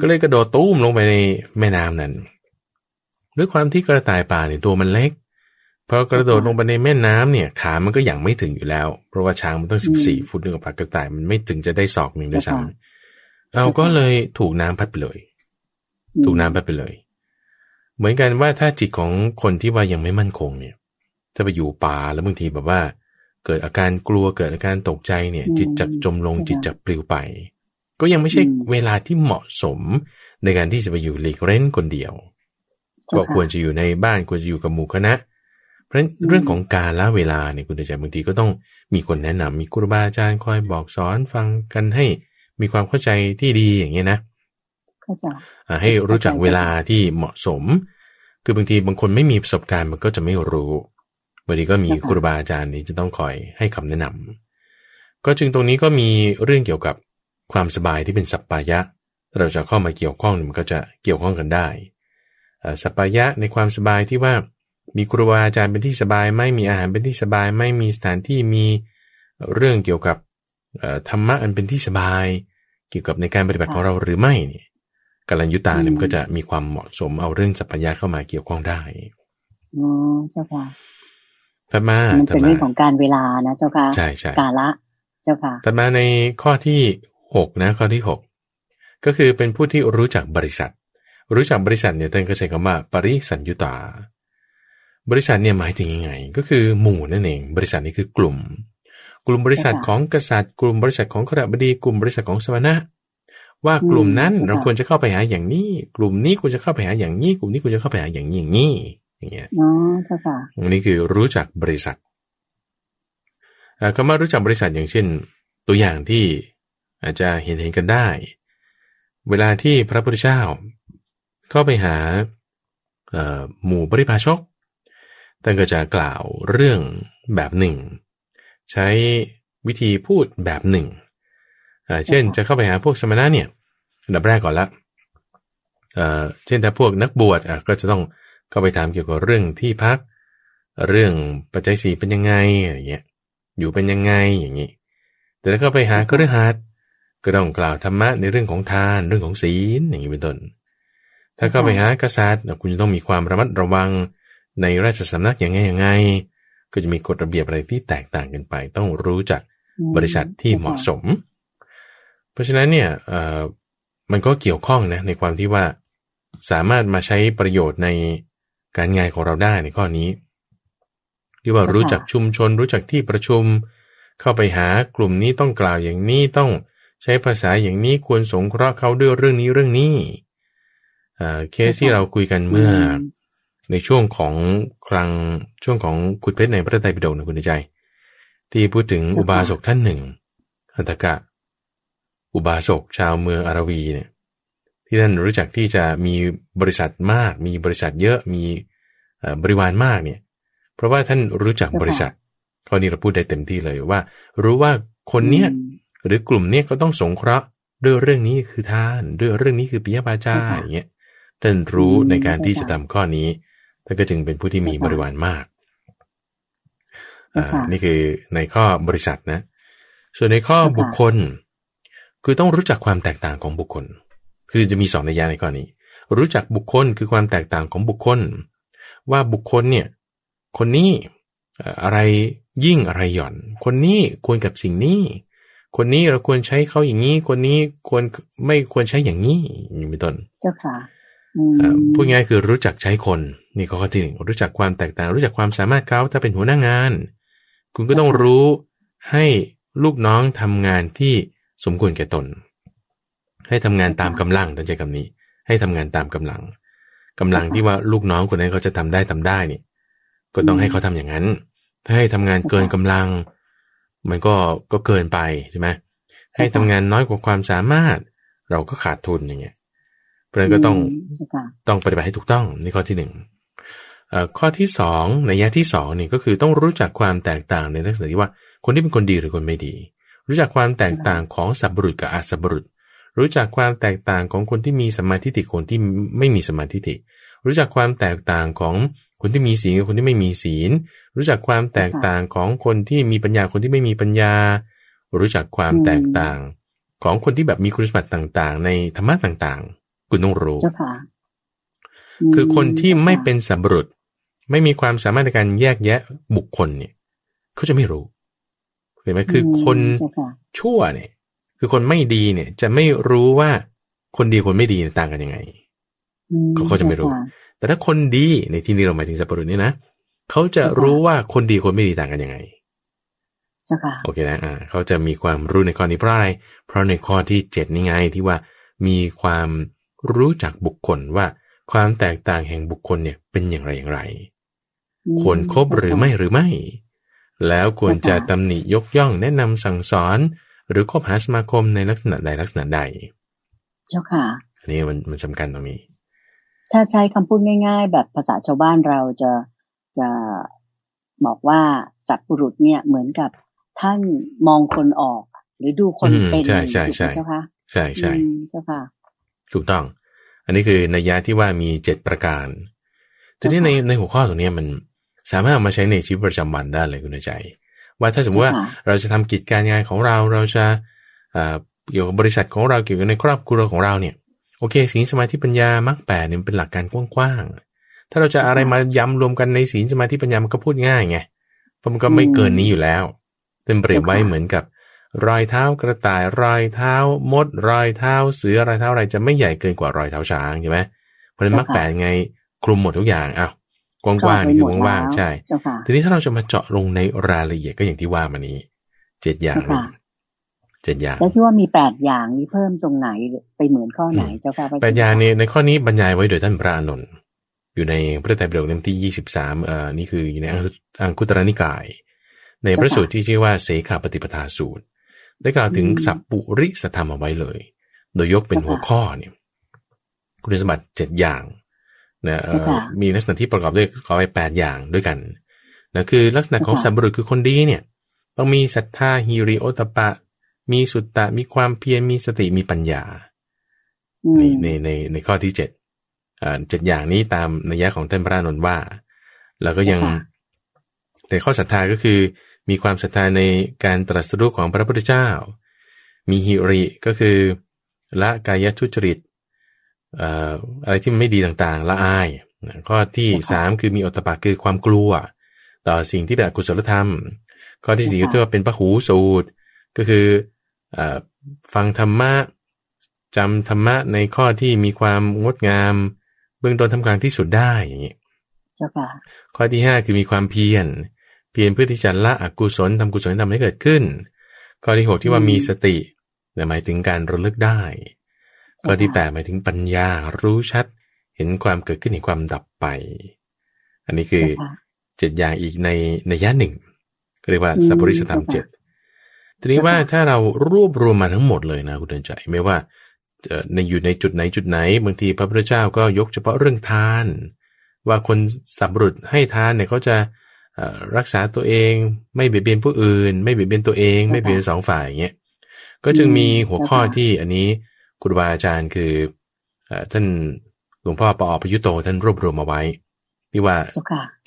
ก็เลยกระโดดตุ้มลงไปในแม่น้ำนั้น ด้วยความที่กระต่ายป่าเนี่ยตัวมันเล็กพอกระโดดลงไปในแม่น้ำเนี่ยขา มันก็อย่างไม่ถึงอยู่แล้ว เพราะว่าช้างมันต้องสิบสี่ฟุตนึงกับปากกระต่ายมันไม่ถึงจะได้ศอกหนึ่งด้วยซ้ำเราก็เลยถูกน้ำพัดไปเลย ถูกน้ำพัดไปเลย เหมือนกันว่าถ้าจิตของคนที่ว่ายังไม่มั่นคงเนี่ยจะไปอยู่ป่าแล้วบางทีแบบว่า เกิดอาการกลัวเกิดอาการตกใจเนี่ย จิตจักจมลงจิตจักปลิวไป ก็ยังไม่ใช่เวลาที่เหมาะสมในการที่จะไปอยู่หลีกเร้นคนเดียวก็ควรจะอยู่ในบ้านควรจะอยู่กับหมู่คณะ เพราะเรื่องของการละเวลาเนี่ยคุณใจบางทีก็ต้องมีคนแนะนำมีครูบาอาจารย์คอยบอกสอนฟังกันให้มีความเข้าใจที่ดีอย่างเงี้ยนะ ให้รู้จักเวลาที่เหมาะสม คือบางทีบางคนไม่มีประสบการณ์มันก็จะไม่รู้บางทีก็มีครูบาอาจารย์นี่จะต้องคอยให้คำแนะนำก็จึงตรงนี้ก็มีเรื่องเกี่ยวกับความสบายที่เป็นสัปปายะ เราจะเข้ามาเกี่ยวข้องมันก็จะเกี่ยวข้องกันได้สัปปายะในความสบายที่ว่ามีครูบาอาจารย์เป็นที่สบายไม่มีอาหารเป็นที่สบาย ไม่มีสถานที่มีเรื่องเกี่ยวกับธรรมะอันเป็นที่สบาย เกี่ยวกับในการปฏิบัติของเราหรือไม่เนี่ย กัลยุตาเนี่ยมันก็จะมีความเหมาะสมเอาเรื่องสัพพยาเข้ามาเกี่ยวข้องได้อ๋อเจ้าค่ะธรรมะมันเป็นเรื่องของการเวลานะเจ้าค่ะใช่ใช่กาละ เจ้าค่ะธรรมาในข้อที่หกนะ ข้อที่หกก็คือเป็นผู้ที่รู้จักบริษัท รู้จักบริษัทเนี่ยท่านก็ใช้คำว่า ปริสัญยุตา บริษัทเนี่ยหมายถึงยังไง ก็คือหมู่นั่นเอง บริษัทนี้คือกลุ่ม กลุ่มบริษัทของกษัตริย์ กลุ่มบริษัทของขรบดี กลุ่มบริษัทของสมณะ ว่ากลุ่มนั้นเราควรจะเข้าไปหาอย่างนี้ กลุ่มนี้ควรจะเข้าไปหาอย่างนี้ กลุ่มนี้ควรจะเข้าไปหาอย่างนี้อย่างนี้อย่างเงี้ยอ๋อค่ะอันนี้คือรู้จักบริษัทคำว่ารู้จักบริษัทอย่างเช่น ตัวอย่างที่อาจจะเห็นเห็นกันได้ เวลาที่พระพุทธเจ้าเข้าไปหาหมู่บริพาชกท่านก็จะกล่าวเรื่องแบบหนึ่ง ใช้วิธีพูดแบบหนึ่ง เช่นจะเข้าไปหาพวกสมณะเนี่ยอันดับแรกก่อนละเช่นถ้าพวกนักบวชก็จะต้องเข้าไปถามเกี่ยวกับเรื่องที่พัก เรื่องปัจจัยสีเป็นยังไงอย่างเงี้ยอยู่เป็นยังไงอย่างนี้ แต่ถ้าเข้าไปหาก็เรื่องหัดก็ต้องกล่าวธรรมะในเรื่องของทานเรื่องของศีลอย่างนี้เป็นต้น ถ้าเข้าไปหากษัตริย์คุณจะต้องมีความระมัดระวังในราชสำนักอย่างไงอย่างไง ก็จะมีกฎระเบียบอะไรที่แตกต่างกันไป ต้องรู้จักบริษัทที่เหมาะสม เพราะฉะนั้นเนี่ยเอ่อมันก็เกี่ยวข้องนะในความที่ว่าสามารถมาใช้ประโยชน์ในการงานของเราได้ในข้อนี้ ที่ว่ารู้จักชุมชน รู้จักที่ประชุม เข้าไปหากลุ่มนี้ต้องกล่าวอย่างนี้ต้องใช้ภาษาอย่างนี้ควรสงเคราะห์เขาด้วยเรื่องนี้เรื่องนี้เคสที่เราคุยกันเมื่อในช่วงของครั้งช่วงของขุดเพชรในพระไตรปิฎกนะคุณใจ ที่พูดถึงอุบาสกท่านหนึ่งอัตกะ อุบาสกชาวเมืองอารวีเนี่ยที่ท่านรู้จักที่จะมีบริษัทมาก มีบริษัทเยอะมีบริวารมากเนี่ย เพราะว่าท่านรู้จักบริษัทข้อนี้เราพูดได้เต็มที่เลยว่า รู้ว่าคนเนี้ยหรือกลุ่มเนี้ยก็ต้องสงเคราะห์ด้วยเรื่องนี้คือทานด้วยเรื่องนี้คือปิยบาจาอย่างเงี้ยท่านรู้ในการที่จะทำข้อนี้ท่านก็จึงเป็นผู้ที่มีบริวารมากอ่านี่คือในข้อบริษัทนะ ส่วนในข้อบุคคล คือต้องรู้จักความแตกต่างของบุคคล คือจะมีสองในยาในข้อนี้รู้จักบุคคลคือความแตกต่างของบุคคล ว่าบุคคลเนี่ยคนนี้อะไรยิ่งอะไรหย่อน คนนี้ควรกับสิ่งนี้ คนนี้เราควรใช้เขาอย่างนี้ คนนี้ควรไม่ควรใช้อย่างนี้อย่างเป็นต้น เจ้าค่ะพูดง่ายคือรู้จักใช้คนนี่ข้อที่หนึ่งรู้จักความแตกต่าง รู้จักความสามารถเขาถ้าเป็นหัวหน้างาน คุณก็ต้องรู้ให้ลูกน้องทำงานที่ สมควรแก่ตน ให้ทำงานตามกำลังต้องใช้คำนี้ ให้ทำงานตามกำลังกำลังที่ว่าลูกน้องคนนั้นเขาจะทำได้ทำได้นี่ ก็ต้องให้เขาทำอย่างนั้น ถ้าให้ทำงานเกินกำลัง มันก็ก็เกินไปใช่ไหมให้ทำงานน้อยกว่าความสามารถ เราก็ขาดทุนอย่างเงี้ยเพราะนั้นก็ต้องต้องปฏิบัติให้ถูกต้องนี่ข้อที่หนึ่งข้อที่สองในยะที่สองนี่ก็คือต้องรู้จักความแตกต่างในลักษณะที่ว่าคนที่เป็นคนดีหรือคนไม่ดี รู้จักความแตกต่างของสัพบุรุษกับอาสัพบุรุษ รู้จักความแตกต่างของคนที่มีสมาธิติคนที่ไม่มีสมาธิติรู้จักความแตกต่างของคนที่มีศีลกับคนที่ไม่มีศีล รู้จักความแตกต่างของคนที่มีปัญญาคนที่ไม่มีปัญญา รู้จักความแตกต่าง ของคนที่แบบมีคุณสมบัติต่าง ๆ ในธรรมะต่างคุณต้องรู้คือคนที่ไม่เป็นสัมบุรุษ ไม่มีความสามารถในการแยกแยะบุคคลเนี่ย เขาจะไม่รู้ เห็นไหมคือคนชั่วเนี่ย คือคนไม่ดีเนี่ย จะไม่รู้ว่าคนดีคนไม่ดีต่างกันยังไงเขาเขาจะไม่รู้ แต่ถ้าคนดีในที่นี้เราหมายถึงสัพพุรุษนี่นะเขาจะรู้ว่าคนดีคนไม่ดีต่างกันยังไงโอเคนะอ่าเขาจะมีความรู้ในข้อนี้เพราะอะไร เพราะในข้อที่เจ็ดนี่ไงที่ว่ามีความรู้จักบุคคลว่าความแตกต่างแห่งบุคคลเนี่ยเป็นอย่างไรอย่างไร ควรครบหรือไม่หรือไม่ แล้วควรจะตำหนิยกย่องแนะนำสั่งสอน หรือคบหาสมาคมในลักษณะใดลักษณะใด เจ้าค่ะ อันนี้มันมันสำคัญตรงนี้ ถ้าใช้คำพูดง่าย ๆ แบบภาษาชาวบ้านเราจะจะบอกว่าสัตว์ปุรุษเนี่ยเหมือนกับท่านมองคนออก หรือดูคนเป็นใช่ใช่ใช่เจ้าค่ะใช่ใช่เจ้าค่ะ ถูกต้อง อันนี้คือนัยยะที่ว่ามีเจ็ดประการทีนี้ในในหัวข้อตรงนี้มัน สามารถเอามาใช้ในชีวิตประจำวันได้เลยคุณใจ ว่าถ้าสมมติว่าเราจะทำกิจการงานของเราเราจะเกี่ยวกับบริษัทของเราเกี่ยวกับในครอบครัวของเราเนี่ยโอเคศีลสมาธิปัญญามรรคแปดเนี่ยเป็นหลักการกว้างๆถ้าเราจะอะไรมายำรวมกันในศีลสมาธิปัญญามันก็พูดง่ายไงเพราะมันก็ไม่เกินนี้อยู่แล้วเต็มเปรียบไว้เหมือนกับ รอยเท้ากระต่ายรอยเท้ามด รอยเท้าเสือรอยเท้าอะไรจะไม่ใหญ่เกินกว่ารอยเท้าช้างใช่ไหมเพราะนั้นมักแปดไงคลุมหมดทุกอย่างอ้าว กว้างๆนี่คือว่างๆใช่ทีนี้ถ้าเราจะมาเจาะลงในรายละเอียดก็อย่างที่ว่ามานี้เจ็ดอย่างเจ็ดอย่างแล้วที่ว่ามีแปดอย่างนี้เพิ่มตรงไหนไปเหมือนข้อไหนเจ้าค่ะแปดอย่างนี้ในข้อนี้บรรยายไว้โดยท่านพระอนุนอยู่ในพระไตรปิฎกเล่มที่ยี่สิบสามเอ่อนี่คืออยู่ในอังคุตรนิกาย ในพระสูตรที่ชื่อว่าเสขาปฏิปทาสูตร ได้กล่าวถึงสัพปุริสธรรมเอาไว้เลย โดยยกเป็นหัวข้อเนี่ยคุณสมบัติเจ็ดอย่าง นะมีลักษณะที่ประกอบด้วยขอไปแปดอย่างด้วยกันนะคือลักษณะของสัมบุรุษคือคนดีเนี่ย ต้องมีศรัทธาฮิริโอตปะ มีสุตตะมีความเพียรมีสติมีปัญญานี่ในในในข้อที่เจ็ดเจ็ดอย่างนี้ตามนัยยะของท่านพระนนท์ว่า แล้วก็ยังในข้อศรัทธาก็คือ มีความศรัทธาในการตรัสรู้ของพระพุทธเจ้า มีหิริก็คือละกายทุจริต อะไรที่ไม่ดีต่างๆ ละอายข้อที่สามคือมีอตปะคือความกลัว ต่อสิ่งที่เป็นกุศลธรรม ข้อที่สี่ก็เรียกว่าเป็นพระหูสูตร ก็คืออฟังธรรมะจำธรรมะในข้อที่มีความงดงาม เบื้องต้นทำกลางที่สุดได้อย่างนี้เจ้าค่ะข้อที่ห้าคือมีความเพียรเพียรเพื่อที่จะละอกุศลทำกุศลทำให้เกิดขึ้น ข้อที่หกที่ว่ามีสติหมายถึงการระลึกได้ ข้อที่แปดหมายถึงปัญญารู้ชัด เห็นความเกิดขึ้นเห็นความดับไป อันนี้คือเจ็ดอย่างอีกในในย่าหนึ่งเรียกว่าสัพปริสธรรมเจ็ดทีนี้ว่าถ้าเรารวบรวมมาทั้งหมดเลยนะคุณเดินใจไม่ว่าจะในอยู่ในจุดไหนจุดไหนบางทีพระพุทธเจ้าก็ยกเฉพาะเรื่องทาน ว่าคนสับรุษให้ทานเนี่ยเขาจะรักษาตัวเองไม่เบียดเบียนผู้อื่น ไม่เบียดเบียนตัวเอง ไม่เบียดเบียนสองฝ่ายอย่างเงี้ยก็จึงมีหัวข้อที่อันนี้ ครูบาอาจารย์คือท่านหลวงพ่อปอประยุโตท่านรวบรวมมาไว้ที่ว่า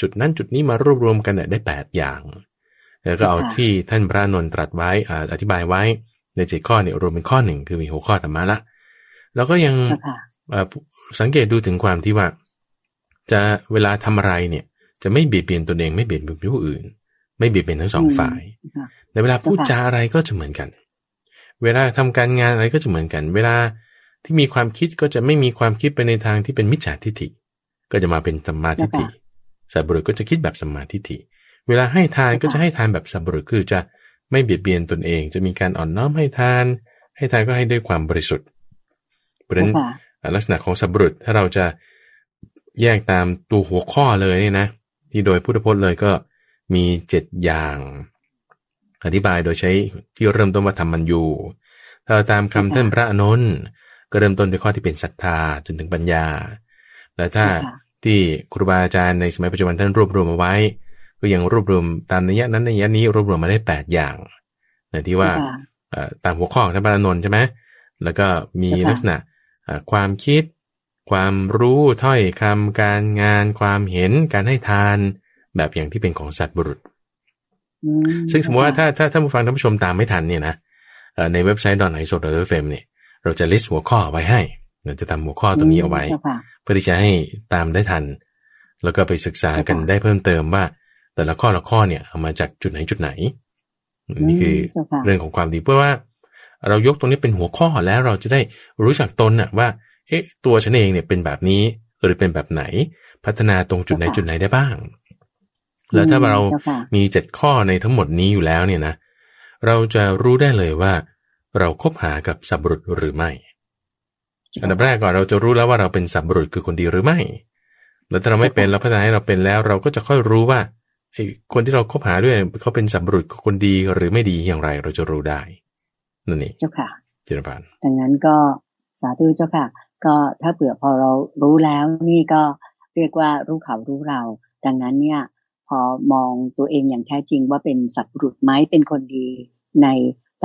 จุดนั้นจุดนี้มารวบรวมกันเนี่ยได้แปดอย่าง แล้วก็เอาที่ท่านพระนนตรัสไว้อธิบายไว้ในเจ็ดข้อเนี่ยรวมเป็นข้อหนึ่งคือมีหัวข้อธรรมะละ แล้วก็ยังสังเกตดูถึงความที่ว่า จะเวลาทำอะไรเนี่ย จะไม่เบียดเบียนตนเองไม่เบียดเบียนผู้อื่น ไม่เบียดเบียนทั้งสองฝ่ายในเวลาพูดจาอะไรก็จะเหมือนกัน เวลาทำการงานอะไรก็จะเหมือนกัน เวลาที่มีความคิดก็จะไม่มีความคิดไปในทางที่เป็นมิจฉาทิฏฐิ ก็จะมาเป็นสัมมาทิฏฐิสับบุรุษก็จะคิดแบบสัมมาทิฏฐิ เวลาให้ทานก็จะให้ทานแบบสับรุษคือจะไม่เบียดเบียนตนเอง จะมีการอ่อนน้อมให้ทาน ให้ทานก็ให้ด้วยความบริสุทธิ์เพราะฉะนั้นลักษณะของสับรุษถ้าเราจะแยกตามตัวหัวข้อเลยเนี่ยนะ ที่โดยพุทธพจน์เลยก็มีเจ็ดอย่าง อธิบายโดยใช้ที่เริ่มต้นว่าทำมันอยู่ ถ้าเราตามคำท่านพระอนุนก็เริ่มต้นด้วยข้อที่เป็นศรัทธาจนถึงปัญญา และถ้าที่ครูบาอาจารย์ในสมัยปัจจุบันท่านรวบรวมมาไว้ ก็ยังรวบรวมตามนัยยะนั้นนัยยะนี้รวบรวมมาได้แปดอย่างนะที่ว่าตามหัวข้อของท่านพระนนท์ใช่ไหมแล้วก็มีลักษณะความคิด ความรู้ถ้อยคำการงาน ความเห็นการให้ทาน แบบอย่างที่เป็นของสัตว์บุรุษ ซึ่งสมมติว่าถ้าถ้าท่านผู้ฟังท่านผู้ชมตามไม่ทันเนี่ยนะในเว็บไซต์ดอนหายโศก dot fm เนี่ยเราจะ list หัวข้อไว้ให้เราจะทำหัวข้อตรงนี้เอาไว้ เพื่อที่จะให้ตามได้ทัน แล้วก็ไปศึกษากันได้เพิ่มเติมว่า แต่ละข้อละข้อเนี่ยเอามาจากจุดไหนจุดไหนนี่คือเรื่องของความดีเพื่อว่า เรายกตรงนี้เป็นหัวข้อแล้วเราจะได้รู้จักตนน่ะว่า เอ๊ะ ตัวฉันเองเนี่ยเป็นแบบนี้หรือเป็นแบบไหน พัฒนาตรงจุดไหนจุดไหนได้บ้าง แล้วถ้าเรามีเจ็ดข้อในทั้งหมดนี้อยู่แล้วเนี่ยนะ เราจะรู้ได้เลยว่า เราคบหากับสับรุษหรือไม่ อันดับแรกก่อนเราจะรู้แล้วว่าเราเป็นสับรุษคือคนดีหรือไม่ แล้วถ้าเราไม่เป็นเราพัฒนาให้เราเป็นแล้ว เราก็จะค่อยรู้ว่าไอ้คนที่เราคบหาด้วยเขาเป็นสัมบุรุษคนดีหรือไม่ดีอย่างไร เราจะรู้ได้นั่นเองเจ้าค่ะเจริญพานดังนั้นก็สาธุเจ้าค่ะ ก็ถ้าเผื่อพอเรารู้แล้วนี่ก็เรียกว่ารู้เขารู้เรา ดังนั้นเนี่ยพ อมองตัวเองอย่างแท้จริงว่าเป็นสัตว์บุรุษไหมเป็นคนดีใน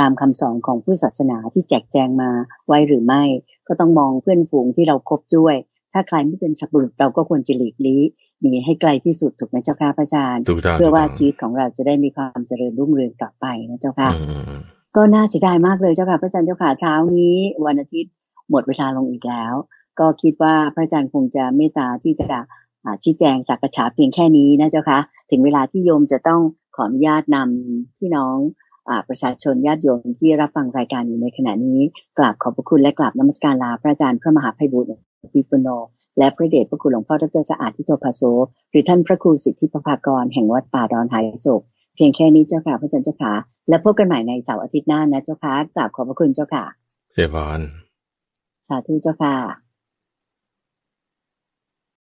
ตามคำสอนของผู้ศาสนาที่แจกแจงมาไว้หรือไม่ ก็ต้องมองเพื่อนฝูงที่เราครบด้วย ถ้าใครไม่เป็นสัตว์บุรุษเราก็ควรจะหลีกลี้หนีให้ไกลที่สุดถูกไหมเจ้าค่ะพระอาจารย์ เพื่อว่าชีวิตของเราจะได้มีความเจริญรุ่งเรืองกลับไปนะเจ้าค่ะก็น่าเสียดายมากเลยเจ้าค่ะพระอาจารย์เจ้าค่ะเช้านี้ วันอาทิตย์หมดเวลาลงอีกแล้ว ก็คิดว่าพระอาจารย์คงจะเมตตาที่จะชี้แจงสักษาเพียงแค่นี้นะเจ้าค่ะ ถึงเวลาที่โยมจะต้องขออนุญาตนำพี่น้องประชาชนญาติโยมที่รับฟังรายการอยู่ในขณะนี้กราบขอบพระคุณและกราบนมัสการลาพระอาจารย์พระมหาภัยบุตรปิปุโน และพระเดชพระคุณหลวงพ่อดรสะอาดทิโตภาโซหรือท่านพระครูสิทธิประภากรแห่งวัดป่าดอนหายโศกเพียงแค่นี้เจ้าค่ะพระอาจารย์เจ้าค่ะและพบกันใหม่ในเสาร์อาทิตย์หน้านะเจ้าค่ะกราบขอบพระคุณเจ้าค่ะเจ้าพรสาธุเจ้าค่ะ